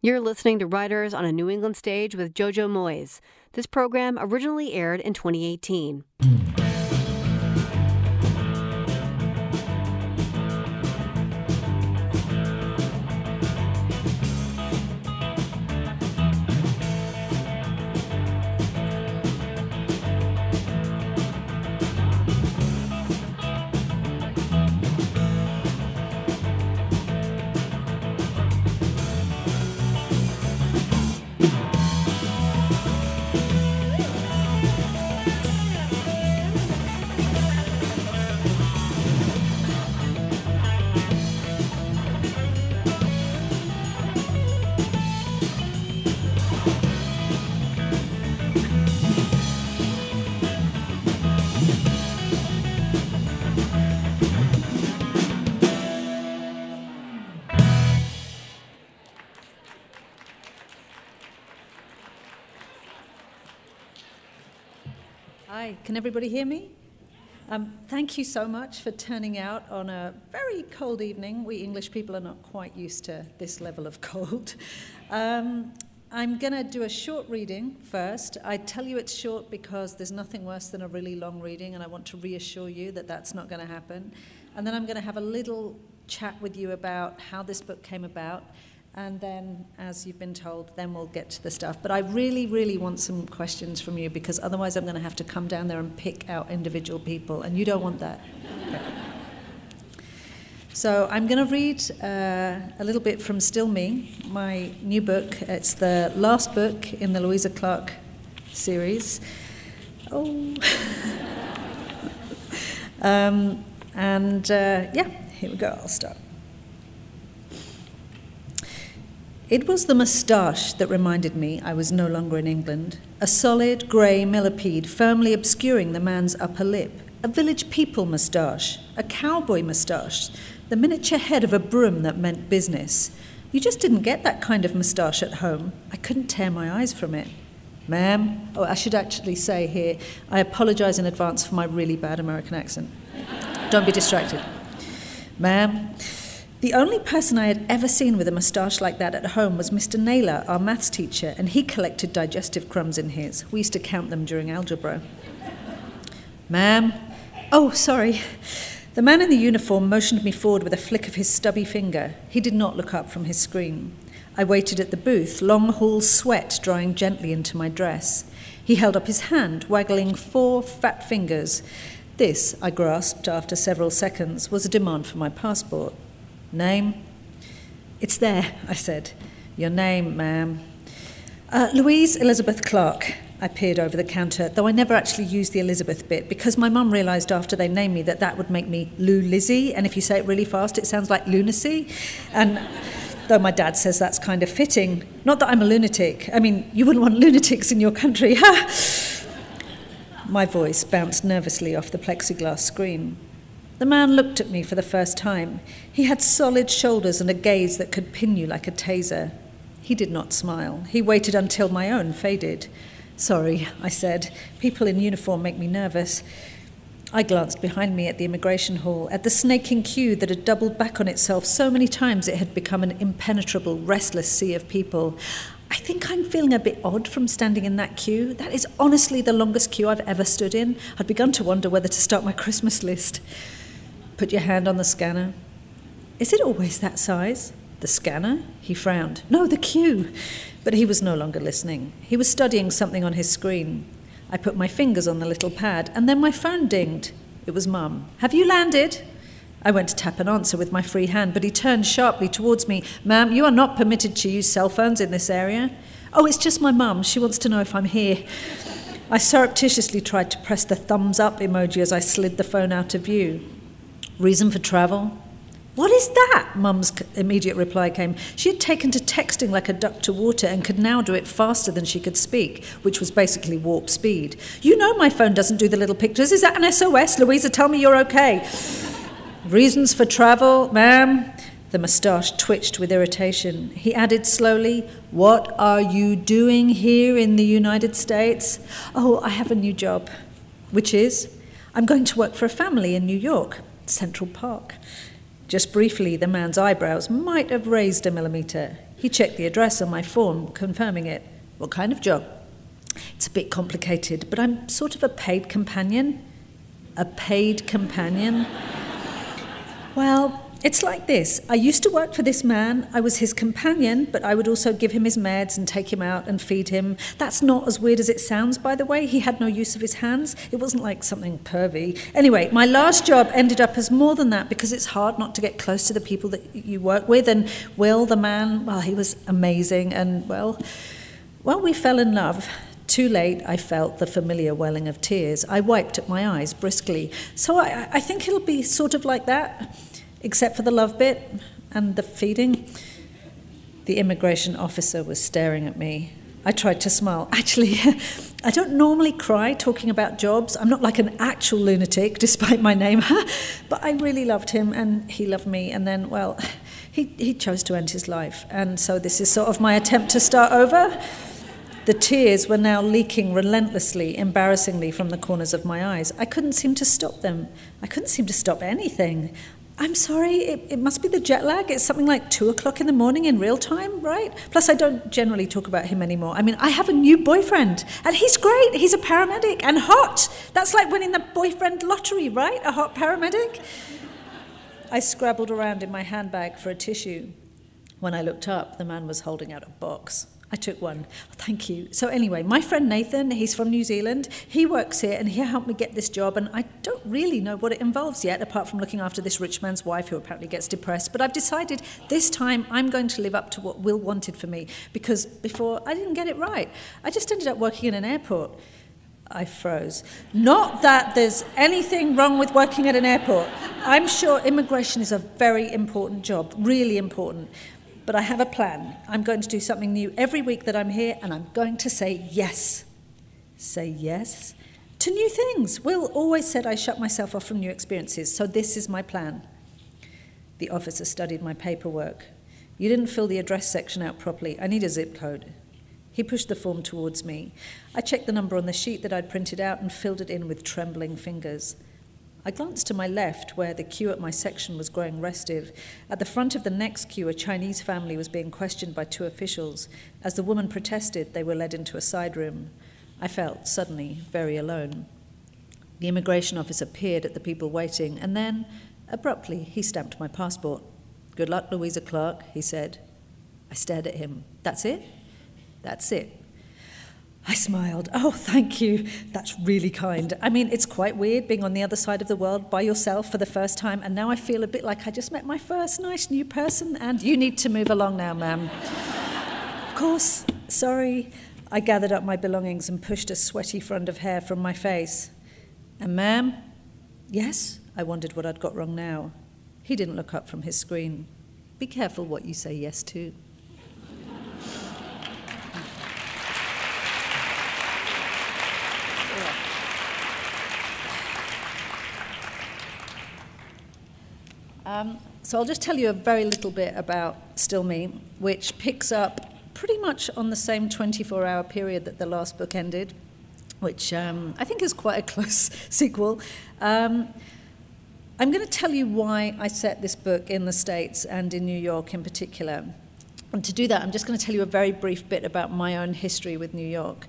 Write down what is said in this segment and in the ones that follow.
You're listening to Writers on a New England Stage with Jojo Moyes. This program originally aired in 2018. Everybody hear me? Um, thank you so much for turning out on a very cold evening. We English people are not quite used to this level of cold. Um, I'm going to do a short reading first. I tell you it's short because there's nothing worse than a really long reading, and I want to reassure you that that's not going to happen. And then I'm going to have a little chat with you about how this book came about and then, as you've been told, then we'll get to the stuff. But I really, really want some questions from you because otherwise I'm going to have to come down there and pick out individual people, and you don't want that. So I'm going to read uh, a little bit from Still Me, my new book. It's the last book in the Louisa Clark series. Oh. um, and uh, yeah, here we go. I'll start. It was the moustache that reminded me I was no longer in England. A solid grey millipede firmly obscuring the man's upper lip. A village people moustache. A cowboy moustache. The miniature head of a broom that meant business. You just didn't get that kind of moustache at home. I couldn't tear my eyes from it. Ma'am, oh, I should actually say here, I apologise in advance for my really bad American accent. Don't be distracted. Ma'am, the only person I had ever seen with a moustache like that at home was Mr. Naylor, our maths teacher, and he collected digestive crumbs in his. We used to count them during algebra. Ma'am? Oh, sorry. The man in the uniform motioned me forward with a flick of his stubby finger. He did not look up from his screen. I waited at the booth, long haul sweat drying gently into my dress. He held up his hand, waggling four fat fingers. This, I grasped after several seconds, was a demand for my passport. Name? It's there, I said. Your name, ma'am. Uh, Louise Elizabeth Clark. I peered over the counter, though I never actually used the Elizabeth bit because my mum realised after they named me that that would make me Lou Lizzie, and if you say it really fast, it sounds like lunacy. And though my dad says that's kind of fitting, not that I'm a lunatic. I mean, you wouldn't want lunatics in your country, ha! my voice bounced nervously off the plexiglass screen. The man looked at me for the first time. He had solid shoulders and a gaze that could pin you like a taser. He did not smile. He waited until my own faded. Sorry, I said. People in uniform make me nervous. I glanced behind me at the immigration hall, at the snaking queue that had doubled back on itself so many times it had become an impenetrable, restless sea of people. I think I'm feeling a bit odd from standing in that queue. That is honestly the longest queue I've ever stood in. I'd begun to wonder whether to start my Christmas list. Put your hand on the scanner. Is it always that size? The scanner? He frowned. No, the queue. But he was no longer listening. He was studying something on his screen. I put my fingers on the little pad, and then my phone dinged. It was Mum. Have you landed? I went to tap an answer with my free hand, but he turned sharply towards me. Ma'am, you are not permitted to use cell phones in this area. Oh, it's just my mum. She wants to know if I'm here. I surreptitiously tried to press the thumbs up emoji as I slid the phone out of view. Reason for travel? What is that? Mum's immediate reply came. She had taken to texting like a duck to water and could now do it faster than she could speak, which was basically warp speed. You know my phone doesn't do the little pictures. Is that an SOS? Louisa, tell me you're okay. Reasons for travel, ma'am? The moustache twitched with irritation. He added slowly, What are you doing here in the United States? Oh, I have a new job. Which is? I'm going to work for a family in New York. Central Park. Just briefly, the man's eyebrows might have raised a millimetre. He checked the address on my form, confirming it. What kind of job? It's a bit complicated, but I'm sort of a paid companion. A paid companion? well, it's like this. I used to work for this man. I was his companion, but I would also give him his meds and take him out and feed him. That's not as weird as it sounds, by the way. He had no use of his hands. It wasn't like something pervy. Anyway, my last job ended up as more than that because it's hard not to get close to the people that you work with. And Will, the man, well, he was amazing. And, well, well, we fell in love. Too late, I felt the familiar welling of tears. I wiped at my eyes briskly. So I, I think it'll be sort of like that except for the love bit and the feeding. The immigration officer was staring at me. I tried to smile. Actually, I don't normally cry talking about jobs. I'm not like an actual lunatic, despite my name. but I really loved him, and he loved me. And then, well, he, he chose to end his life. And so this is sort of my attempt to start over. The tears were now leaking relentlessly, embarrassingly from the corners of my eyes. I couldn't seem to stop them. I couldn't seem to stop anything. I'm sorry, it, it, must be the jet lag. It's something like two o'clock in the morning in real time, right? Plus, I don't generally talk about him anymore. I mean, I have a new boyfriend, and he's great. He's a paramedic and hot. That's like winning the boyfriend lottery, right? A hot paramedic. I scrabbled around in my handbag for a tissue. When I looked up, the man was holding out a box. I took one. Thank you. So, anyway, my friend Nathan, he's from New Zealand. He works here and he helped me get this job. And I don't really know what it involves yet, apart from looking after this rich man's wife who apparently gets depressed. But I've decided this time I'm going to live up to what Will wanted for me because before I didn't get it right. I just ended up working in an airport. I froze. Not that there's anything wrong with working at an airport. I'm sure immigration is a very important job, really important. But I have a plan. I'm going to do something new every week that I'm here, and I'm going to say yes. Say yes to new things. Will always said I shut myself off from new experiences, so this is my plan. The officer studied my paperwork. You didn't fill the address section out properly. I need a zip code. He pushed the form towards me. I checked the number on the sheet that I'd printed out and filled it in with trembling fingers. I glanced to my left, where the queue at my section was growing restive. At the front of the next queue, a Chinese family was being questioned by two officials. As the woman protested, they were led into a side room. I felt suddenly very alone. The immigration officer peered at the people waiting, and then, abruptly, he stamped my passport. Good luck, Louisa Clark, he said. I stared at him. That's it? That's it. I smiled. Oh, thank you. That's really kind. I mean, it's quite weird being on the other side of the world by yourself for the first time, and now I feel a bit like I just met my first nice new person, and you need to move along now, ma'am. of course, sorry. I gathered up my belongings and pushed a sweaty front of hair from my face. And, ma'am? Yes? I wondered what I'd got wrong now. He didn't look up from his screen. Be careful what you say yes to. Um, so I'll just tell you a very little bit about Still Me, which picks up pretty much on the same 24 hour period that the last book ended, which um, I think is quite a close sequel. Um, I'm going to tell you why I set this book in the States and in New York in particular. And to do that, I'm just going to tell you a very brief bit about my own history with New York.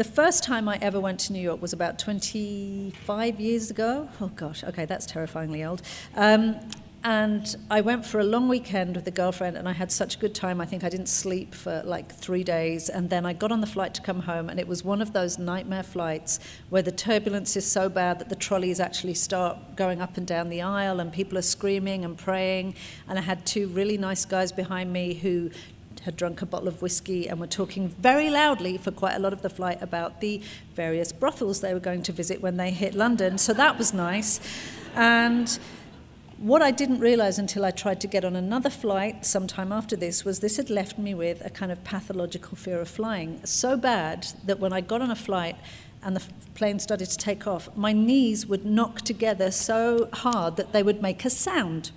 The first time I ever went to New York was about 25 years ago. Oh gosh, okay, that's terrifyingly old. Um, and I went for a long weekend with a girlfriend, and I had such a good time. I think I didn't sleep for like three days. And then I got on the flight to come home, and it was one of those nightmare flights where the turbulence is so bad that the trolleys actually start going up and down the aisle, and people are screaming and praying. And I had two really nice guys behind me who had drunk a bottle of whiskey and were talking very loudly for quite a lot of the flight about the various brothels they were going to visit when they hit London. So that was nice. And what I didn't realize until I tried to get on another flight sometime after this was this had left me with a kind of pathological fear of flying. So bad that when I got on a flight and the plane started to take off, my knees would knock together so hard that they would make a sound.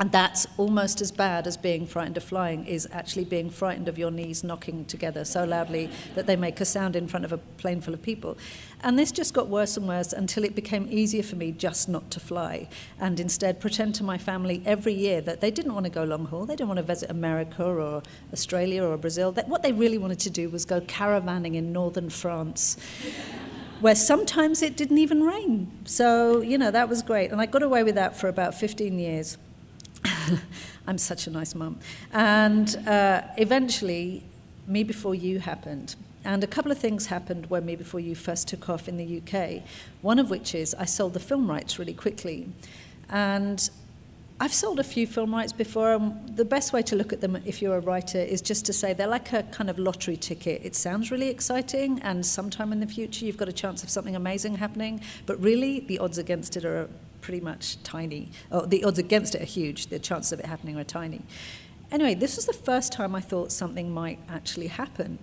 And that's almost as bad as being frightened of flying, is actually being frightened of your knees knocking together so loudly that they make a sound in front of a plane full of people. And this just got worse and worse until it became easier for me just not to fly and instead pretend to my family every year that they didn't want to go long haul, they didn't want to visit America or Australia or Brazil. That what they really wanted to do was go caravanning in northern France where sometimes it didn't even rain. So, you know, that was great. And I got away with that for about 15 years. I'm such a nice mum. And uh, eventually, Me Before You happened. And a couple of things happened when Me Before You first took off in the UK. One of which is I sold the film rights really quickly. And I've sold a few film rights before. And the best way to look at them, if you're a writer, is just to say they're like a kind of lottery ticket. It sounds really exciting, and sometime in the future you've got a chance of something amazing happening. But really, the odds against it are pretty much tiny. Oh, the odds against it are huge. The chances of it happening are tiny. Anyway, this was the first time I thought something might actually happen.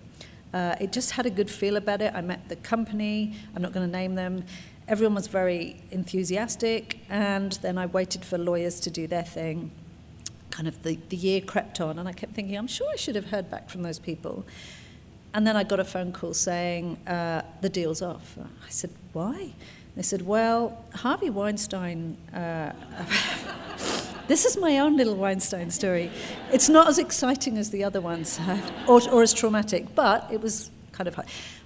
Uh, it just had a good feel about it. I met the company, I'm not going to name them. Everyone was very enthusiastic, and then I waited for lawyers to do their thing. Kind of the, the year crept on, and I kept thinking, I'm sure I should have heard back from those people. And then I got a phone call saying, uh, the deal's off. I said, why? They said, Well, Harvey Weinstein. Uh, this is my own little Weinstein story. It's not as exciting as the other ones, or, or as traumatic, but it was kind of.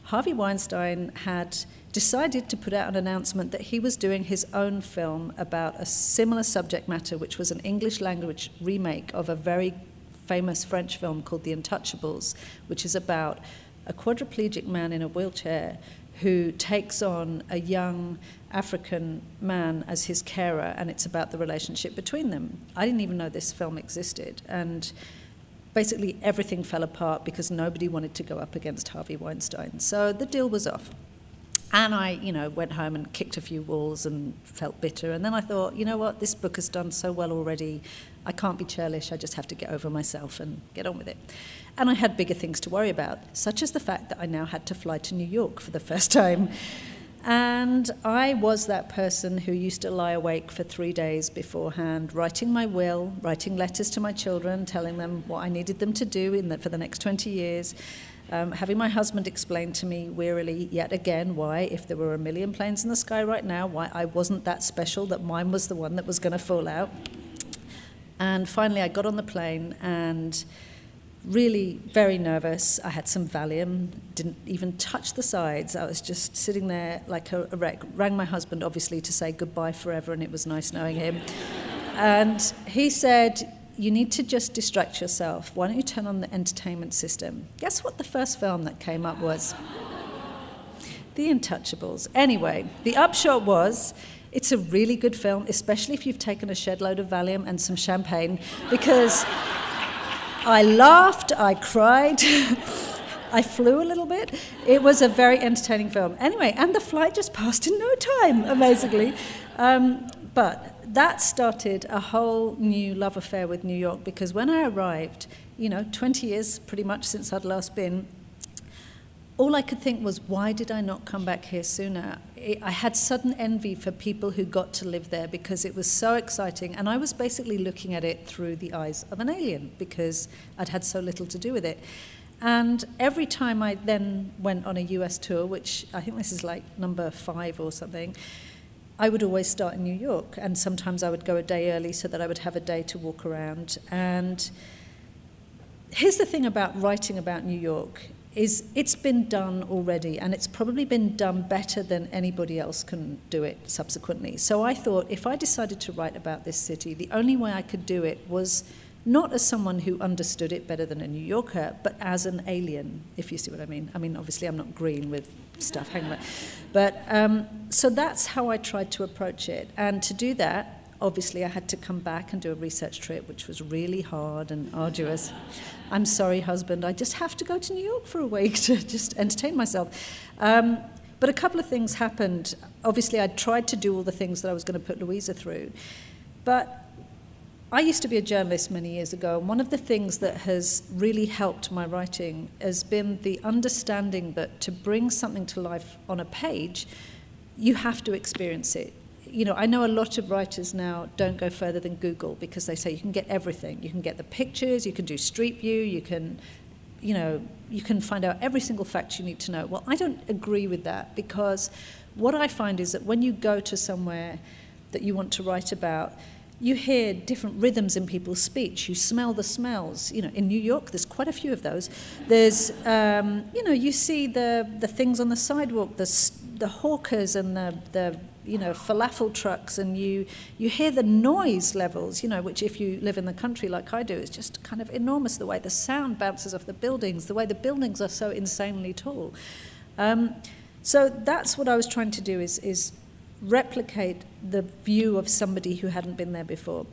Harvey Weinstein had decided to put out an announcement that he was doing his own film about a similar subject matter, which was an English language remake of a very famous French film called The Untouchables, which is about a quadriplegic man in a wheelchair who takes on a young African man as his carer, and it's about the relationship between them. I didn't even know this film existed, and basically everything fell apart because nobody wanted to go up against Harvey Weinstein. So the deal was off. And I, you know, went home and kicked a few walls and felt bitter. And then I thought, you know what, this book has done so well already. I can't be churlish. I just have to get over myself and get on with it. And I had bigger things to worry about, such as the fact that I now had to fly to New York for the first time. And I was that person who used to lie awake for three days beforehand, writing my will, writing letters to my children, telling them what I needed them to do in the, for the next 20 years, um, having my husband explain to me wearily yet again why, if there were a million planes in the sky right now, why I wasn't that special, that mine was the one that was going to fall out. And finally, I got on the plane and really very nervous. I had some Valium, didn't even touch the sides. I was just sitting there like a, a wreck. Rang my husband, obviously, to say goodbye forever, and it was nice knowing him. and he said, You need to just distract yourself. Why don't you turn on the entertainment system? Guess what the first film that came up was? the Untouchables. Anyway, the upshot was. It's a really good film, especially if you've taken a shed load of Valium and some champagne, because I laughed, I cried, I flew a little bit. It was a very entertaining film. Anyway, and the flight just passed in no time, amazingly. Um, but that started a whole new love affair with New York because when I arrived, you know, 20 years pretty much since I'd last been, all I could think was, why did I not come back here sooner? I had sudden envy for people who got to live there because it was so exciting. And I was basically looking at it through the eyes of an alien because I'd had so little to do with it. And every time I then went on a US tour, which I think this is like number five or something, I would always start in New York. And sometimes I would go a day early so that I would have a day to walk around. And here's the thing about writing about New York is it's been done already and it's probably been done better than anybody else can do it subsequently. So I thought if I decided to write about this city, the only way I could do it was not as someone who understood it better than a New Yorker, but as an alien, if you see what I mean. I mean, obviously, I'm not green with stuff hang on. But um, so that's how I tried to approach it. And to do that, obviously I had to come back and do a research trip, which was really hard and arduous. I'm sorry, husband, I just have to go to New York for a week to just entertain myself. Um, but a couple of things happened. Obviously, I tried to do all the things that I was going to put Louisa through. But I used to be a journalist many years ago, and one of the things that has really helped my writing has been the understanding that to bring something to life on a page, you have to experience it you know, I know a lot of writers now don't go further than Google because they say you can get everything. You can get the pictures, you can do Street View, you can, you know, you can find out every single fact you need to know. Well, I don't agree with that because what I find is that when you go to somewhere that you want to write about, you hear different rhythms in people's speech. You smell the smells. You know, in New York, there's quite a few of those. There's, um, you know, you see the, the things on the sidewalk, the, the hawkers and the, the you know, falafel trucks, and you, you hear the noise levels, you know, which if you live in the country like I do, is just kind of enormous the way the sound bounces off the buildings, the way the buildings are so insanely tall. Um, so that's what I was trying to do is, is replicate the view of somebody who hadn't been there before.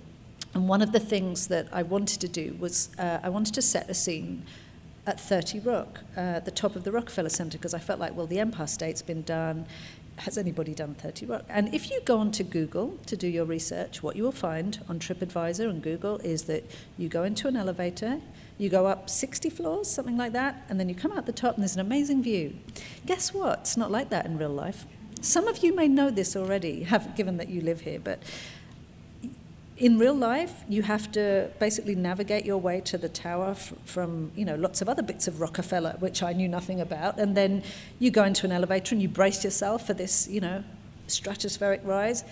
And one of the things that I wanted to do was uh, I wanted to set a scene at 30 Rock, uh, the top of the Rockefeller Center, because I felt like, well, the Empire State's been done. Has anybody done 30 Rock? And if you go onto Google to do your research, what you will find on TripAdvisor and Google is that you go into an elevator, you go up 60 floors, something like that, and then you come out the top and there's an amazing view. Guess what? It's not like that in real life. Some of you may know this already, have, given that you live here, but in real life, you have to basically navigate your way to the tower f- from you know lots of other bits of Rockefeller, which I knew nothing about, and then you go into an elevator and you brace yourself for this you know stratospheric rise.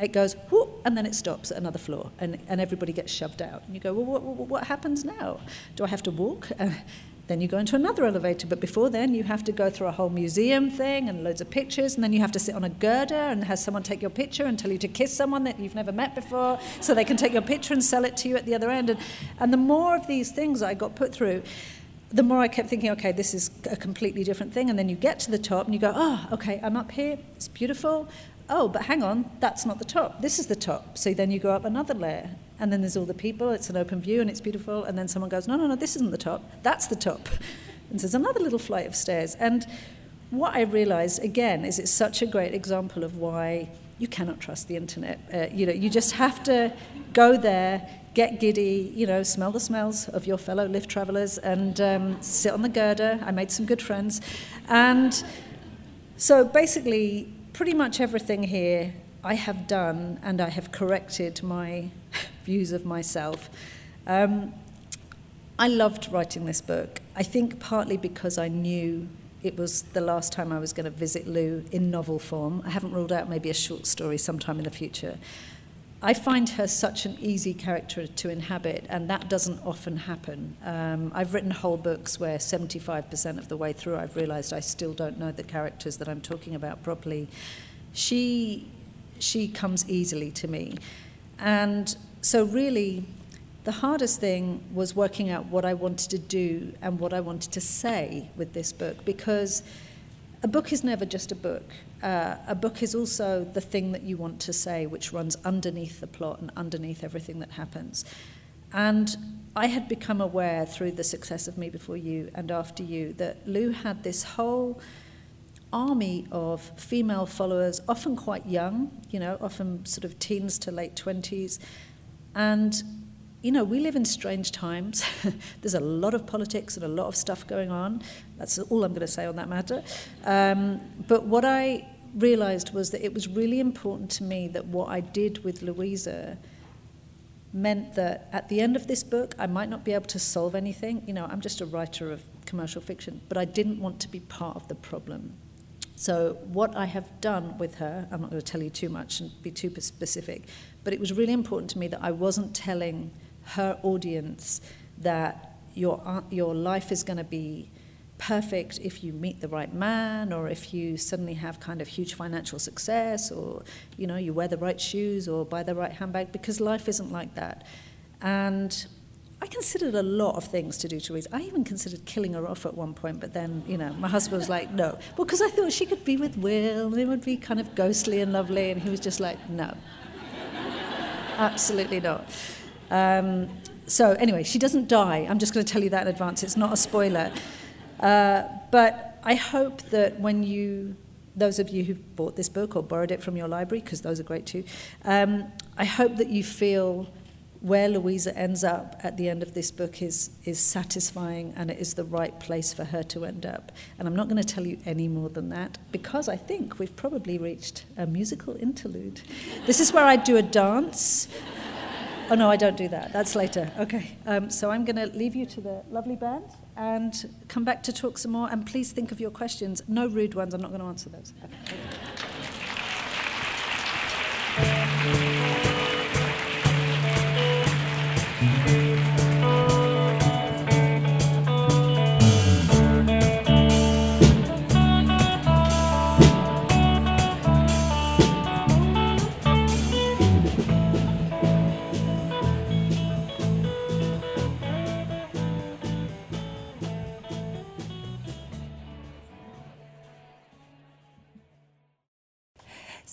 It goes whoop, and then it stops at another floor, and, and everybody gets shoved out. And you go, well, what, what, happens now? Do I have to walk? Then you go into another elevator, but before then you have to go through a whole museum thing and loads of pictures, and then you have to sit on a girder and have someone take your picture and tell you to kiss someone that you've never met before, so they can take your picture and sell it to you at the other end. And, and the more of these things I got put through, the more I kept thinking, okay, this is a completely different thing. And then you get to the top and you go, oh, okay, I'm up here, it's beautiful. Oh, but hang on, that's not the top. This is the top. So then you go up another layer and then there's all the people, it's an open view and it's beautiful, and then someone goes, no, no, no, this isn't the top, that's the top. And so there's another little flight of stairs. And what I realized, again, is it's such a great example of why you cannot trust the internet. Uh, you know, you just have to go there, get giddy, you know, smell the smells of your fellow lift travelers, and um, sit on the girder. I made some good friends. And so basically, pretty much everything here I have done, and I have corrected my views of myself. Um, I loved writing this book. I think partly because I knew it was the last time I was going to visit Lou in novel form. I haven't ruled out maybe a short story sometime in the future. I find her such an easy character to inhabit, and that doesn't often happen. Um, I've written whole books where 75% of the way through I've realized I still don't know the characters that I'm talking about properly. She, she comes easily to me. And so, really, the hardest thing was working out what I wanted to do and what I wanted to say with this book because a book is never just a book. Uh, a book is also the thing that you want to say, which runs underneath the plot and underneath everything that happens. And I had become aware through the success of Me Before You and After You that Lou had this whole army of female followers, often quite young, you know, often sort of teens to late 20s. And, you know, we live in strange times. There's a lot of politics and a lot of stuff going on. That's all I'm going to say on that matter. Um, but what I realized was that it was really important to me that what I did with Louisa meant that at the end of this book, I might not be able to solve anything. You know, I'm just a writer of commercial fiction, but I didn't want to be part of the problem. So, what I have done with her, I'm not going to tell you too much and be too specific, but it was really important to me that I wasn't telling her audience that your, uh, your life is going to be perfect if you meet the right man or if you suddenly have kind of huge financial success or you know you wear the right shoes or buy the right handbag because life isn't like that and I considered a lot of things to do to Reese. I even considered killing her off at one point, but then, you know, my husband was like, no. Well, because I thought she could be with Will, and it would be kind of ghostly and lovely, and he was just like, no. Absolutely not. Um, so, anyway, she doesn't die. I'm just going to tell you that in advance. It's not a spoiler. Uh, but I hope that when you, those of you who bought this book or borrowed it from your library, because those are great too, um, I hope that you feel where Louisa ends up at the end of this book is, is satisfying and it is the right place for her to end up. And I'm not going to tell you any more than that because I think we've probably reached a musical interlude. This is where I do a dance. Oh, no, I don't do that. That's later. Okay. Um, so I'm going to leave you to the lovely band and come back to talk some more. And please think of your questions. No rude ones. I'm not going to answer those. Okay.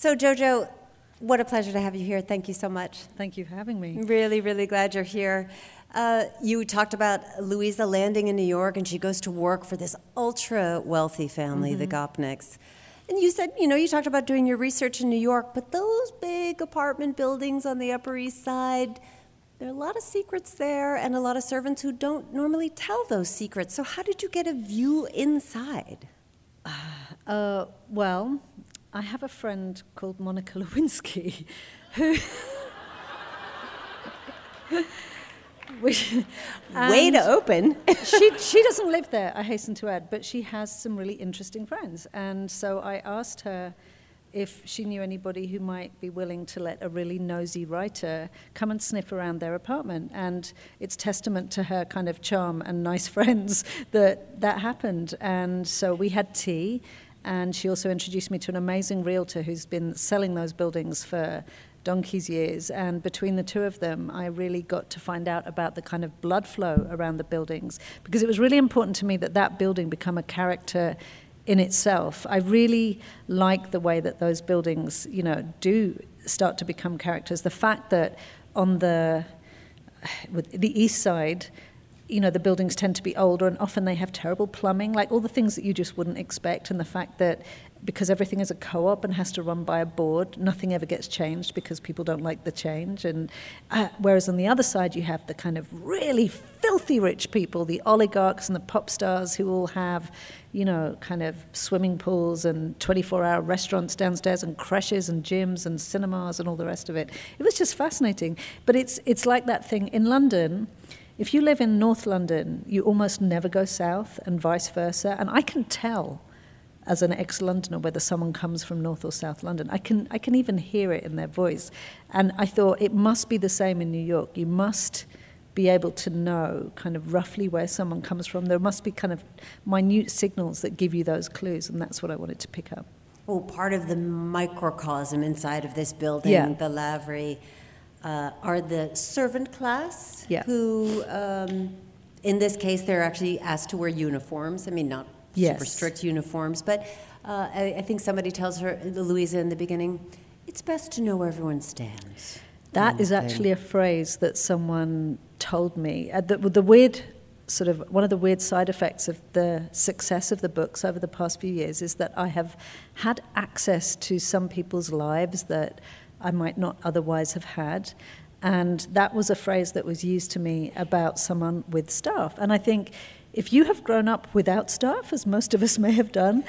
So, Jojo, what a pleasure to have you here. Thank you so much. Thank you for having me. Really, really glad you're here. Uh, you talked about Louisa landing in New York, and she goes to work for this ultra wealthy family, mm-hmm. the Gopniks. And you said, you know, you talked about doing your research in New York, but those big apartment buildings on the Upper East Side, there are a lot of secrets there and a lot of servants who don't normally tell those secrets. So, how did you get a view inside? Uh, well, I have a friend called Monica Lewinsky who. Way to open. she, she doesn't live there, I hasten to add, but she has some really interesting friends. And so I asked her if she knew anybody who might be willing to let a really nosy writer come and sniff around their apartment. And it's testament to her kind of charm and nice friends that that happened. And so we had tea, and she also introduced me to an amazing realtor who's been selling those buildings for donkey's years. And between the two of them, I really got to find out about the kind of blood flow around the buildings because it was really important to me that that building become a character in itself. I really like the way that those buildings, you know, do start to become characters. The fact that on the with the east side, you know, the buildings tend to be older and often they have terrible plumbing, like all the things that you just wouldn't expect. And the fact that because everything is a co op and has to run by a board, nothing ever gets changed because people don't like the change. And uh, whereas on the other side, you have the kind of really filthy rich people, the oligarchs and the pop stars who all have, you know, kind of swimming pools and 24 hour restaurants downstairs and creches and gyms and cinemas and all the rest of it. It was just fascinating. But it's, it's like that thing in London if you live in North London, you almost never go south and vice versa. And I can tell as an ex-Londoner whether someone comes from North or South London. I can, I can even hear it in their voice. And I thought it must be the same in New York. You must be able to know kind of roughly where someone comes from. There must be kind of minute signals that give you those clues, and that's what I wanted to pick up. Well, part of the microcosm inside of this building, yeah. the Lavery, uh, are the servant class yeah. who, um, in this case, they're actually asked to wear uniforms. I mean, not yes. super strict uniforms, but uh, I, I, think somebody tells her, Louisa, in the beginning, it's best to know where everyone stands. That is actually a phrase that someone told me. Uh, the, the weird sort of one of the weird side effects of the success of the books over the past few years is that I have had access to some people's lives that I might not otherwise have had. And that was a phrase that was used to me about someone with staff. And I think if you have grown up without staff, as most of us may have done,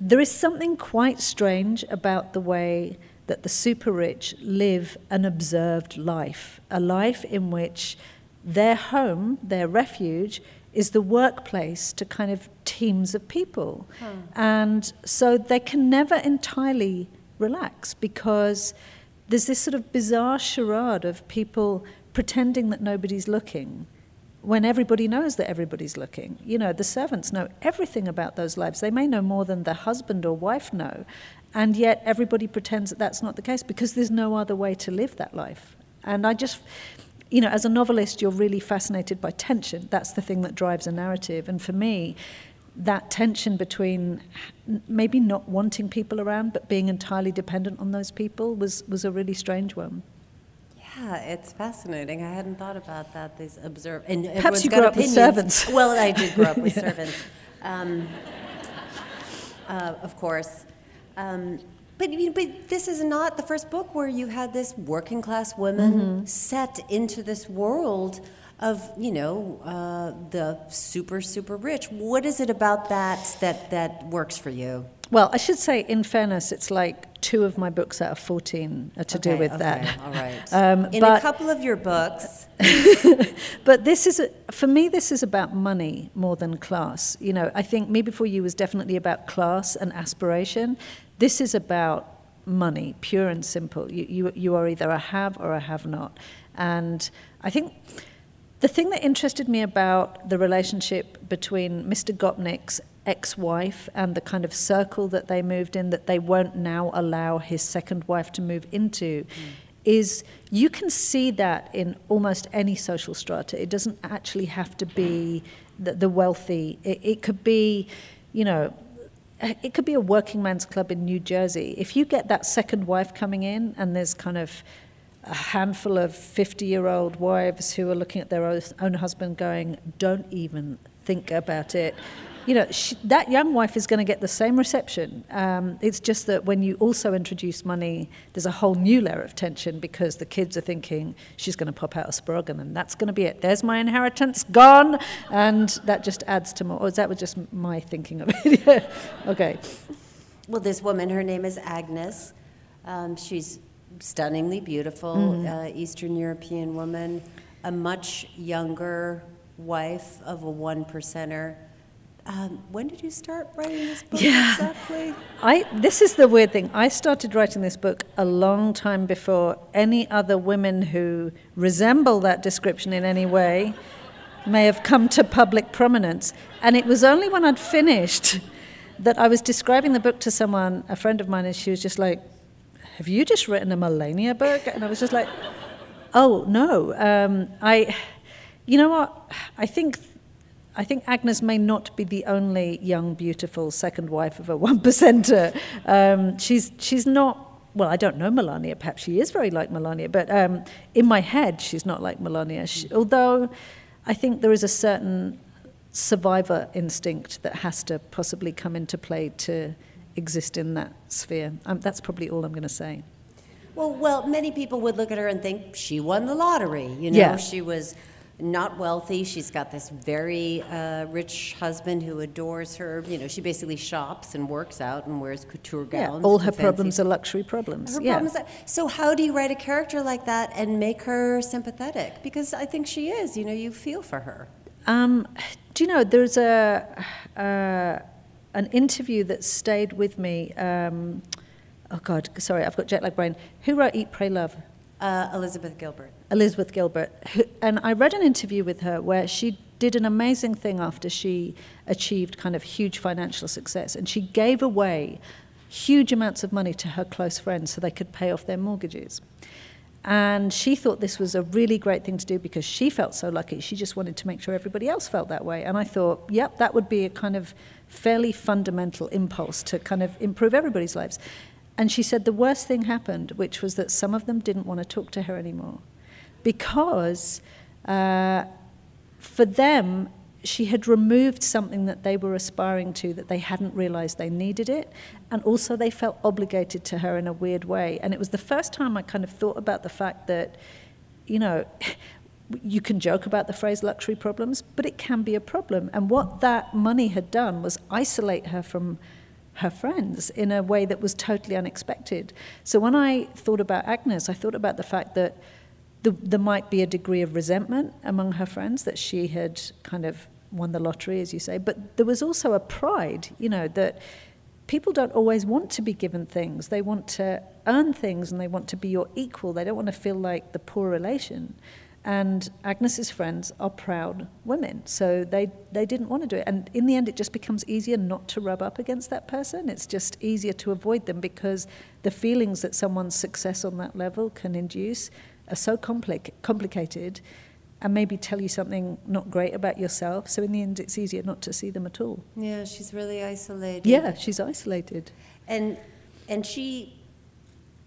there is something quite strange about the way that the super rich live an observed life, a life in which their home, their refuge, is the workplace to kind of teams of people. Hmm. And so they can never entirely relax because there's this sort of bizarre charade of people pretending that nobody's looking when everybody knows that everybody's looking. You know, the servants know everything about those lives. They may know more than the husband or wife know, and yet everybody pretends that that's not the case because there's no other way to live that life. And I just, you know, as a novelist, you're really fascinated by tension. That's the thing that drives a narrative. And for me, that tension between maybe not wanting people around but being entirely dependent on those people was, was a really strange one. Yeah, it's fascinating. I hadn't thought about that. These observe and perhaps you grew up opinions. with servants. Well, I did grow up with yeah. servants, um, uh, of course. Um, But, but this is not the first book where you had this working class woman mm-hmm. set into this world of you know uh, the super super rich. What is it about that that that works for you? Well, I should say, in fairness, it's like two of my books out of 14 are to okay, do with okay, that. All right. Um, in but, a couple of your books. but this is, a, for me, this is about money more than class. You know, I think Me Before You was definitely about class and aspiration. This is about money, pure and simple. You, you, you are either a have or a have not. And I think the thing that interested me about the relationship between Mr. Gopnik's ex wife and the kind of circle that they moved in that they won't now allow his second wife to move into. Mm. Is you can see that in almost any social strata. It doesn't actually have to be the, the wealthy. It, it could be, you know, it could be a working man's club in New Jersey. If you get that second wife coming in and there's kind of a handful of 50 year old wives who are looking at their own husband going, don't even think about it. You know, she, that young wife is going to get the same reception. Um, it's just that when you also introduce money, there's a whole new layer of tension because the kids are thinking she's going to pop out a Sproggan and that's going to be it. There's my inheritance gone. And that just adds to more. Or that was just my thinking of it. yeah. Okay. Well, this woman, her name is Agnes. Um, she's stunningly beautiful mm-hmm. uh, Eastern European woman, a much younger wife of a one percenter. Um, when did you start writing this book yeah. exactly? I, this is the weird thing. I started writing this book a long time before any other women who resemble that description in any way may have come to public prominence. And it was only when I'd finished that I was describing the book to someone, a friend of mine, and she was just like, have you just written a Melania book? And I was just like, oh, no. Um, I, you know what? I think, I think Agnes may not be the only young, beautiful second wife of a one percenter. Um, she's, she's not well, I don't know Melania. Perhaps she is very like Melania, but um, in my head, she's not like Melania. She, although I think there is a certain survivor instinct that has to possibly come into play to exist in that sphere. Um, that's probably all I'm going to say. Well, well, many people would look at her and think she won the lottery. You know, yeah. she was not wealthy. She's got this very uh, rich husband who adores her. You know, she basically shops and works out and wears couture gowns. Yeah, all her problems are luxury problems. Her yeah. problems are, so how do you write a character like that and make her sympathetic? Because I think she is. You know, you feel for her. Um, do you know there's a. Uh, an interview that stayed with me. Um, oh God, sorry, I've got jet lag brain. Who wrote Eat, Pray, Love? Uh, Elizabeth Gilbert. Elizabeth Gilbert. And I read an interview with her where she did an amazing thing after she achieved kind of huge financial success. And she gave away huge amounts of money to her close friends so they could pay off their mortgages. And she thought this was a really great thing to do because she felt so lucky. She just wanted to make sure everybody else felt that way. And I thought, yep, that would be a kind of fairly fundamental impulse to kind of improve everybody's lives. And she said the worst thing happened, which was that some of them didn't want to talk to her anymore because uh, for them, she had removed something that they were aspiring to that they hadn't realized they needed it. And also, they felt obligated to her in a weird way. And it was the first time I kind of thought about the fact that, you know, you can joke about the phrase luxury problems, but it can be a problem. And what that money had done was isolate her from her friends in a way that was totally unexpected. So when I thought about Agnes, I thought about the fact that the, there might be a degree of resentment among her friends that she had kind of won the lottery, as you say, but there was also a pride, you know, that people don't always want to be given things. They want to earn things and they want to be your equal. They don't want to feel like the poor relation. And Agnes's friends are proud women, so they, they didn't want to do it. And in the end, it just becomes easier not to rub up against that person. It's just easier to avoid them because the feelings that someone's success on that level can induce are so compli- complicated and maybe tell you something not great about yourself. So in the end, it's easier not to see them at all. Yeah, she's really isolated. Yeah, she's isolated. And and she,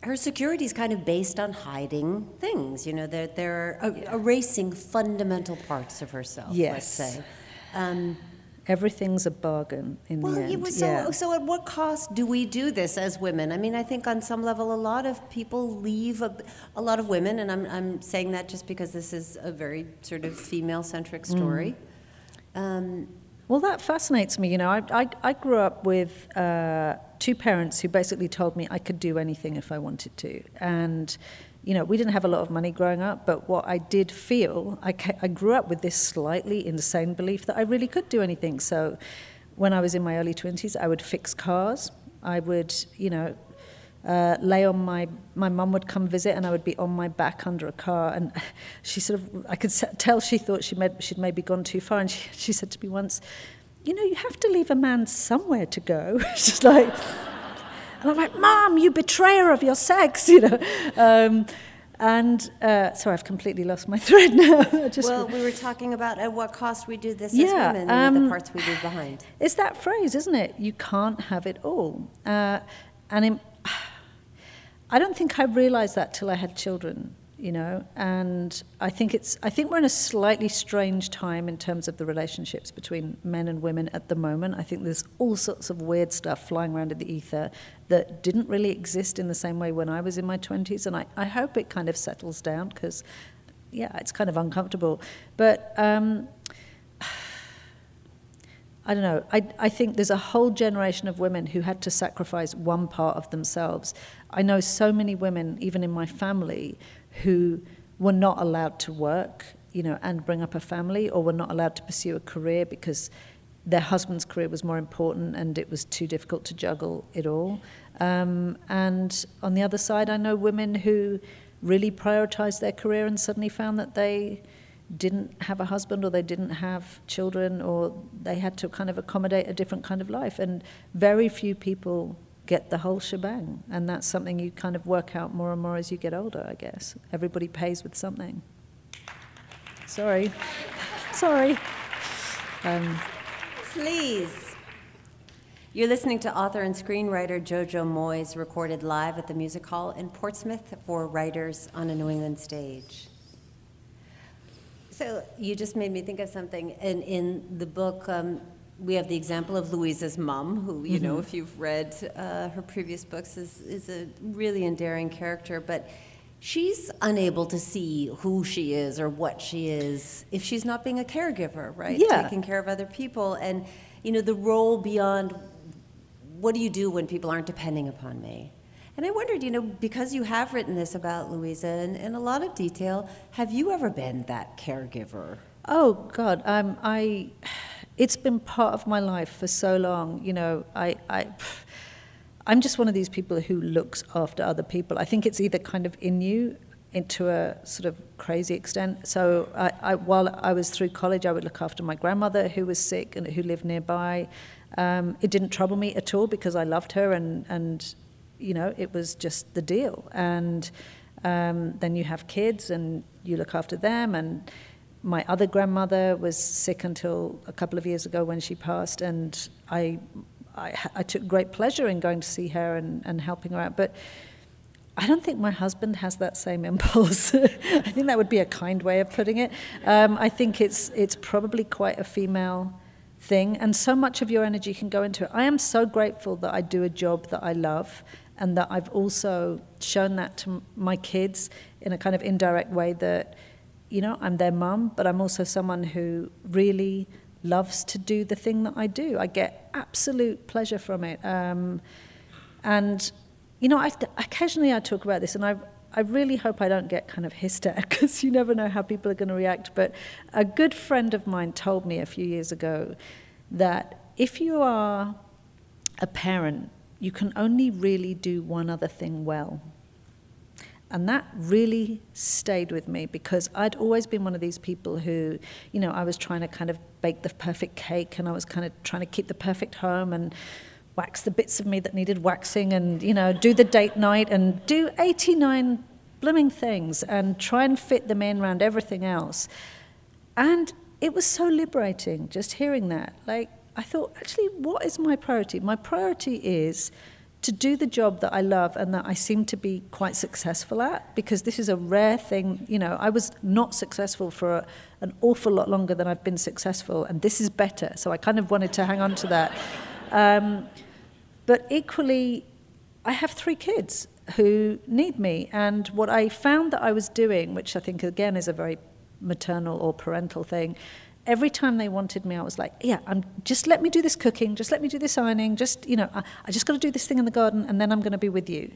her security is kind of based on hiding things. You know, they're they're yeah. erasing fundamental parts of herself. Yes. Let's say. Um, Everything's a bargain in well, the end. was so, yeah. so at what cost do we do this as women? I mean, I think on some level, a lot of people leave, a, a lot of women, and I'm, I'm saying that just because this is a very sort of female centric Mm. story. Um, Well, that fascinates me. You know, I, I, I grew up with uh, two parents who basically told me I could do anything if I wanted to. And, you know, we didn't have a lot of money growing up, but what I did feel, I, I grew up with this slightly insane belief that I really could do anything. So when I was in my early 20s, I would fix cars. I would, you know, uh, lay on my my mum would come visit and I would be on my back under a car and she sort of I could tell she thought she made, she'd maybe gone too far and she, she said to me once you know you have to leave a man somewhere to go she's like and I'm like mom you betrayer of your sex you know um, and uh, sorry I've completely lost my thread now just well, we were talking about at what cost we do this Yeah, as women and the um, parts we leave behind. It's that phrase, isn't it? You can't have it all. Uh, and in, I don't think I realized that till I had children, you know. And I think it's. I think we're in a slightly strange time in terms of the relationships between men and women at the moment. I think there's all sorts of weird stuff flying around in the ether that didn't really exist in the same way when I was in my twenties. And I, I hope it kind of settles down because, yeah, it's kind of uncomfortable. But. Um, I don't know. I, I think there's a whole generation of women who had to sacrifice one part of themselves. I know so many women, even in my family, who were not allowed to work, you know, and bring up a family, or were not allowed to pursue a career because their husband's career was more important and it was too difficult to juggle it all. Um, and on the other side, I know women who really prioritized their career and suddenly found that they didn't have a husband or they didn't have children or they had to kind of accommodate a different kind of life. And very few people get the whole shebang. And that's something you kind of work out more and more as you get older, I guess. Everybody pays with something. Sorry. Sorry. Um, Please. You're listening to author and screenwriter Jojo Moyes, recorded live at the Music Hall in Portsmouth for writers on a New England stage. So you just made me think of something. In, in the book, um, we have the example of Louisa's mom, who, you know, if you've read uh, her previous books, is, is a really endearing character. But she's unable to see who she is or what she is if she's not being a caregiver, right? Yeah. Taking care of other people. And, you know, the role beyond what do you do when people aren't depending upon me? And I wondered, you know, because you have written this about Louisa in, in a lot of detail, have you ever been that caregiver? Oh God, um, I. It's been part of my life for so long. You know, I, I, I'm just one of these people who looks after other people. I think it's either kind of in you, into a sort of crazy extent. So I, I, while I was through college, I would look after my grandmother who was sick and who lived nearby. Um, it didn't trouble me at all because I loved her and and you know it was just the deal. And um, then you have kids and you look after them and my other grandmother was sick until a couple of years ago when she passed, and I, I, I took great pleasure in going to see her and, and helping her out. But I don't think my husband has that same impulse. I think that would be a kind way of putting it. Um, I think it's it's probably quite a female thing, and so much of your energy can go into it. I am so grateful that I do a job that I love, and that I've also shown that to my kids in a kind of indirect way that you know, I'm their mum, but I'm also someone who really loves to do the thing that I do. I get absolute pleasure from it. Um, and, you know, I, occasionally I talk about this, and I, I really hope I don't get kind of at because you never know how people are going to react. But a good friend of mine told me a few years ago that if you are a parent, you can only really do one other thing well. And that really stayed with me because I'd always been one of these people who, you know, I was trying to kind of bake the perfect cake and I was kind of trying to keep the perfect home and wax the bits of me that needed waxing and, you know, do the date night and do 89 blooming things and try and fit them in around everything else. And it was so liberating just hearing that. Like, I thought, actually, what is my priority? My priority is to do the job that I love and that I seem to be quite successful at, because this is a rare thing. You know, I was not successful for a, an awful lot longer than I've been successful, and this is better. So I kind of wanted to hang on to that. Um, but equally, I have three kids who need me. And what I found that I was doing, which I think again is a very maternal or parental thing, every time they wanted me, I was like, yeah, I'm, just let me do this cooking, just let me do this ironing, just, you know, I, I just got to do this thing in the garden and then I'm going to be with you.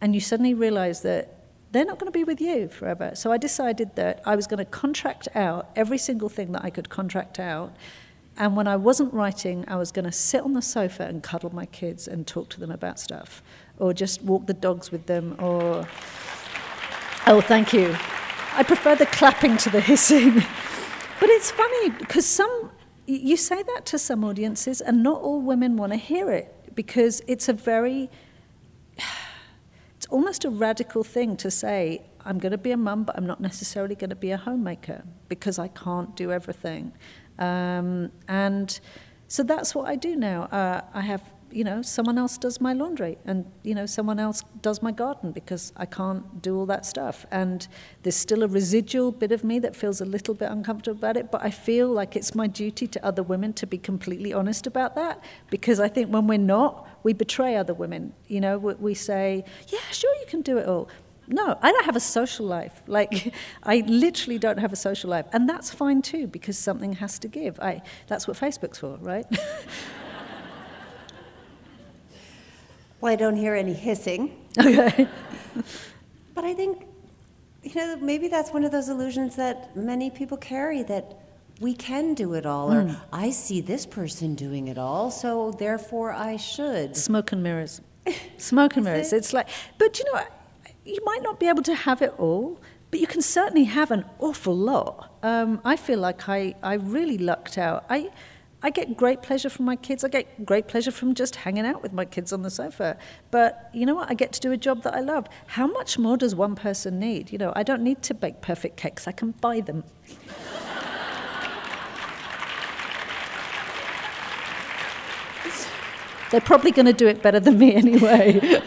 And you suddenly realize that they're not going to be with you forever. So I decided that I was going to contract out every single thing that I could contract out. And when I wasn't writing, I was going to sit on the sofa and cuddle my kids and talk to them about stuff, or just walk the dogs with them, or. Oh, thank you. I prefer the clapping to the hissing. But it's funny because some, you say that to some audiences, and not all women want to hear it because it's a very, it's almost a radical thing to say, I'm going to be a mum, but I'm not necessarily going to be a homemaker because I can't do everything. Um, and so that's what I do now. Uh, I have you know, someone else does my laundry and, you know, someone else does my garden because I can't do all that stuff. And there's still a residual bit of me that feels a little bit uncomfortable about it, but I feel like it's my duty to other women to be completely honest about that because I think when we're not, we betray other women. You know, we say, yeah, sure, you can do it all. No, I don't have a social life. Like, I literally don't have a social life. And that's fine too, because something has to give. I, that's what Facebook's for, right? Well, I don't hear any hissing. Okay. but I think, you know, maybe that's one of those illusions that many people carry that we can do it all, mm. or hmm. I see this person doing it all, so therefore I should. Smoke and mirrors. Smoke and mirrors. It? It's like, but you know, you might not be able to have it all, but you can certainly have an awful lot. Um, I feel like I, I really lucked out. I, I get great pleasure from my kids. I get great pleasure from just hanging out with my kids on the sofa. But you know what? I get to do a job that I love. How much more does one person need? You know, I don't need to bake perfect cakes. I can buy them. They're probably going to do it better than me anyway.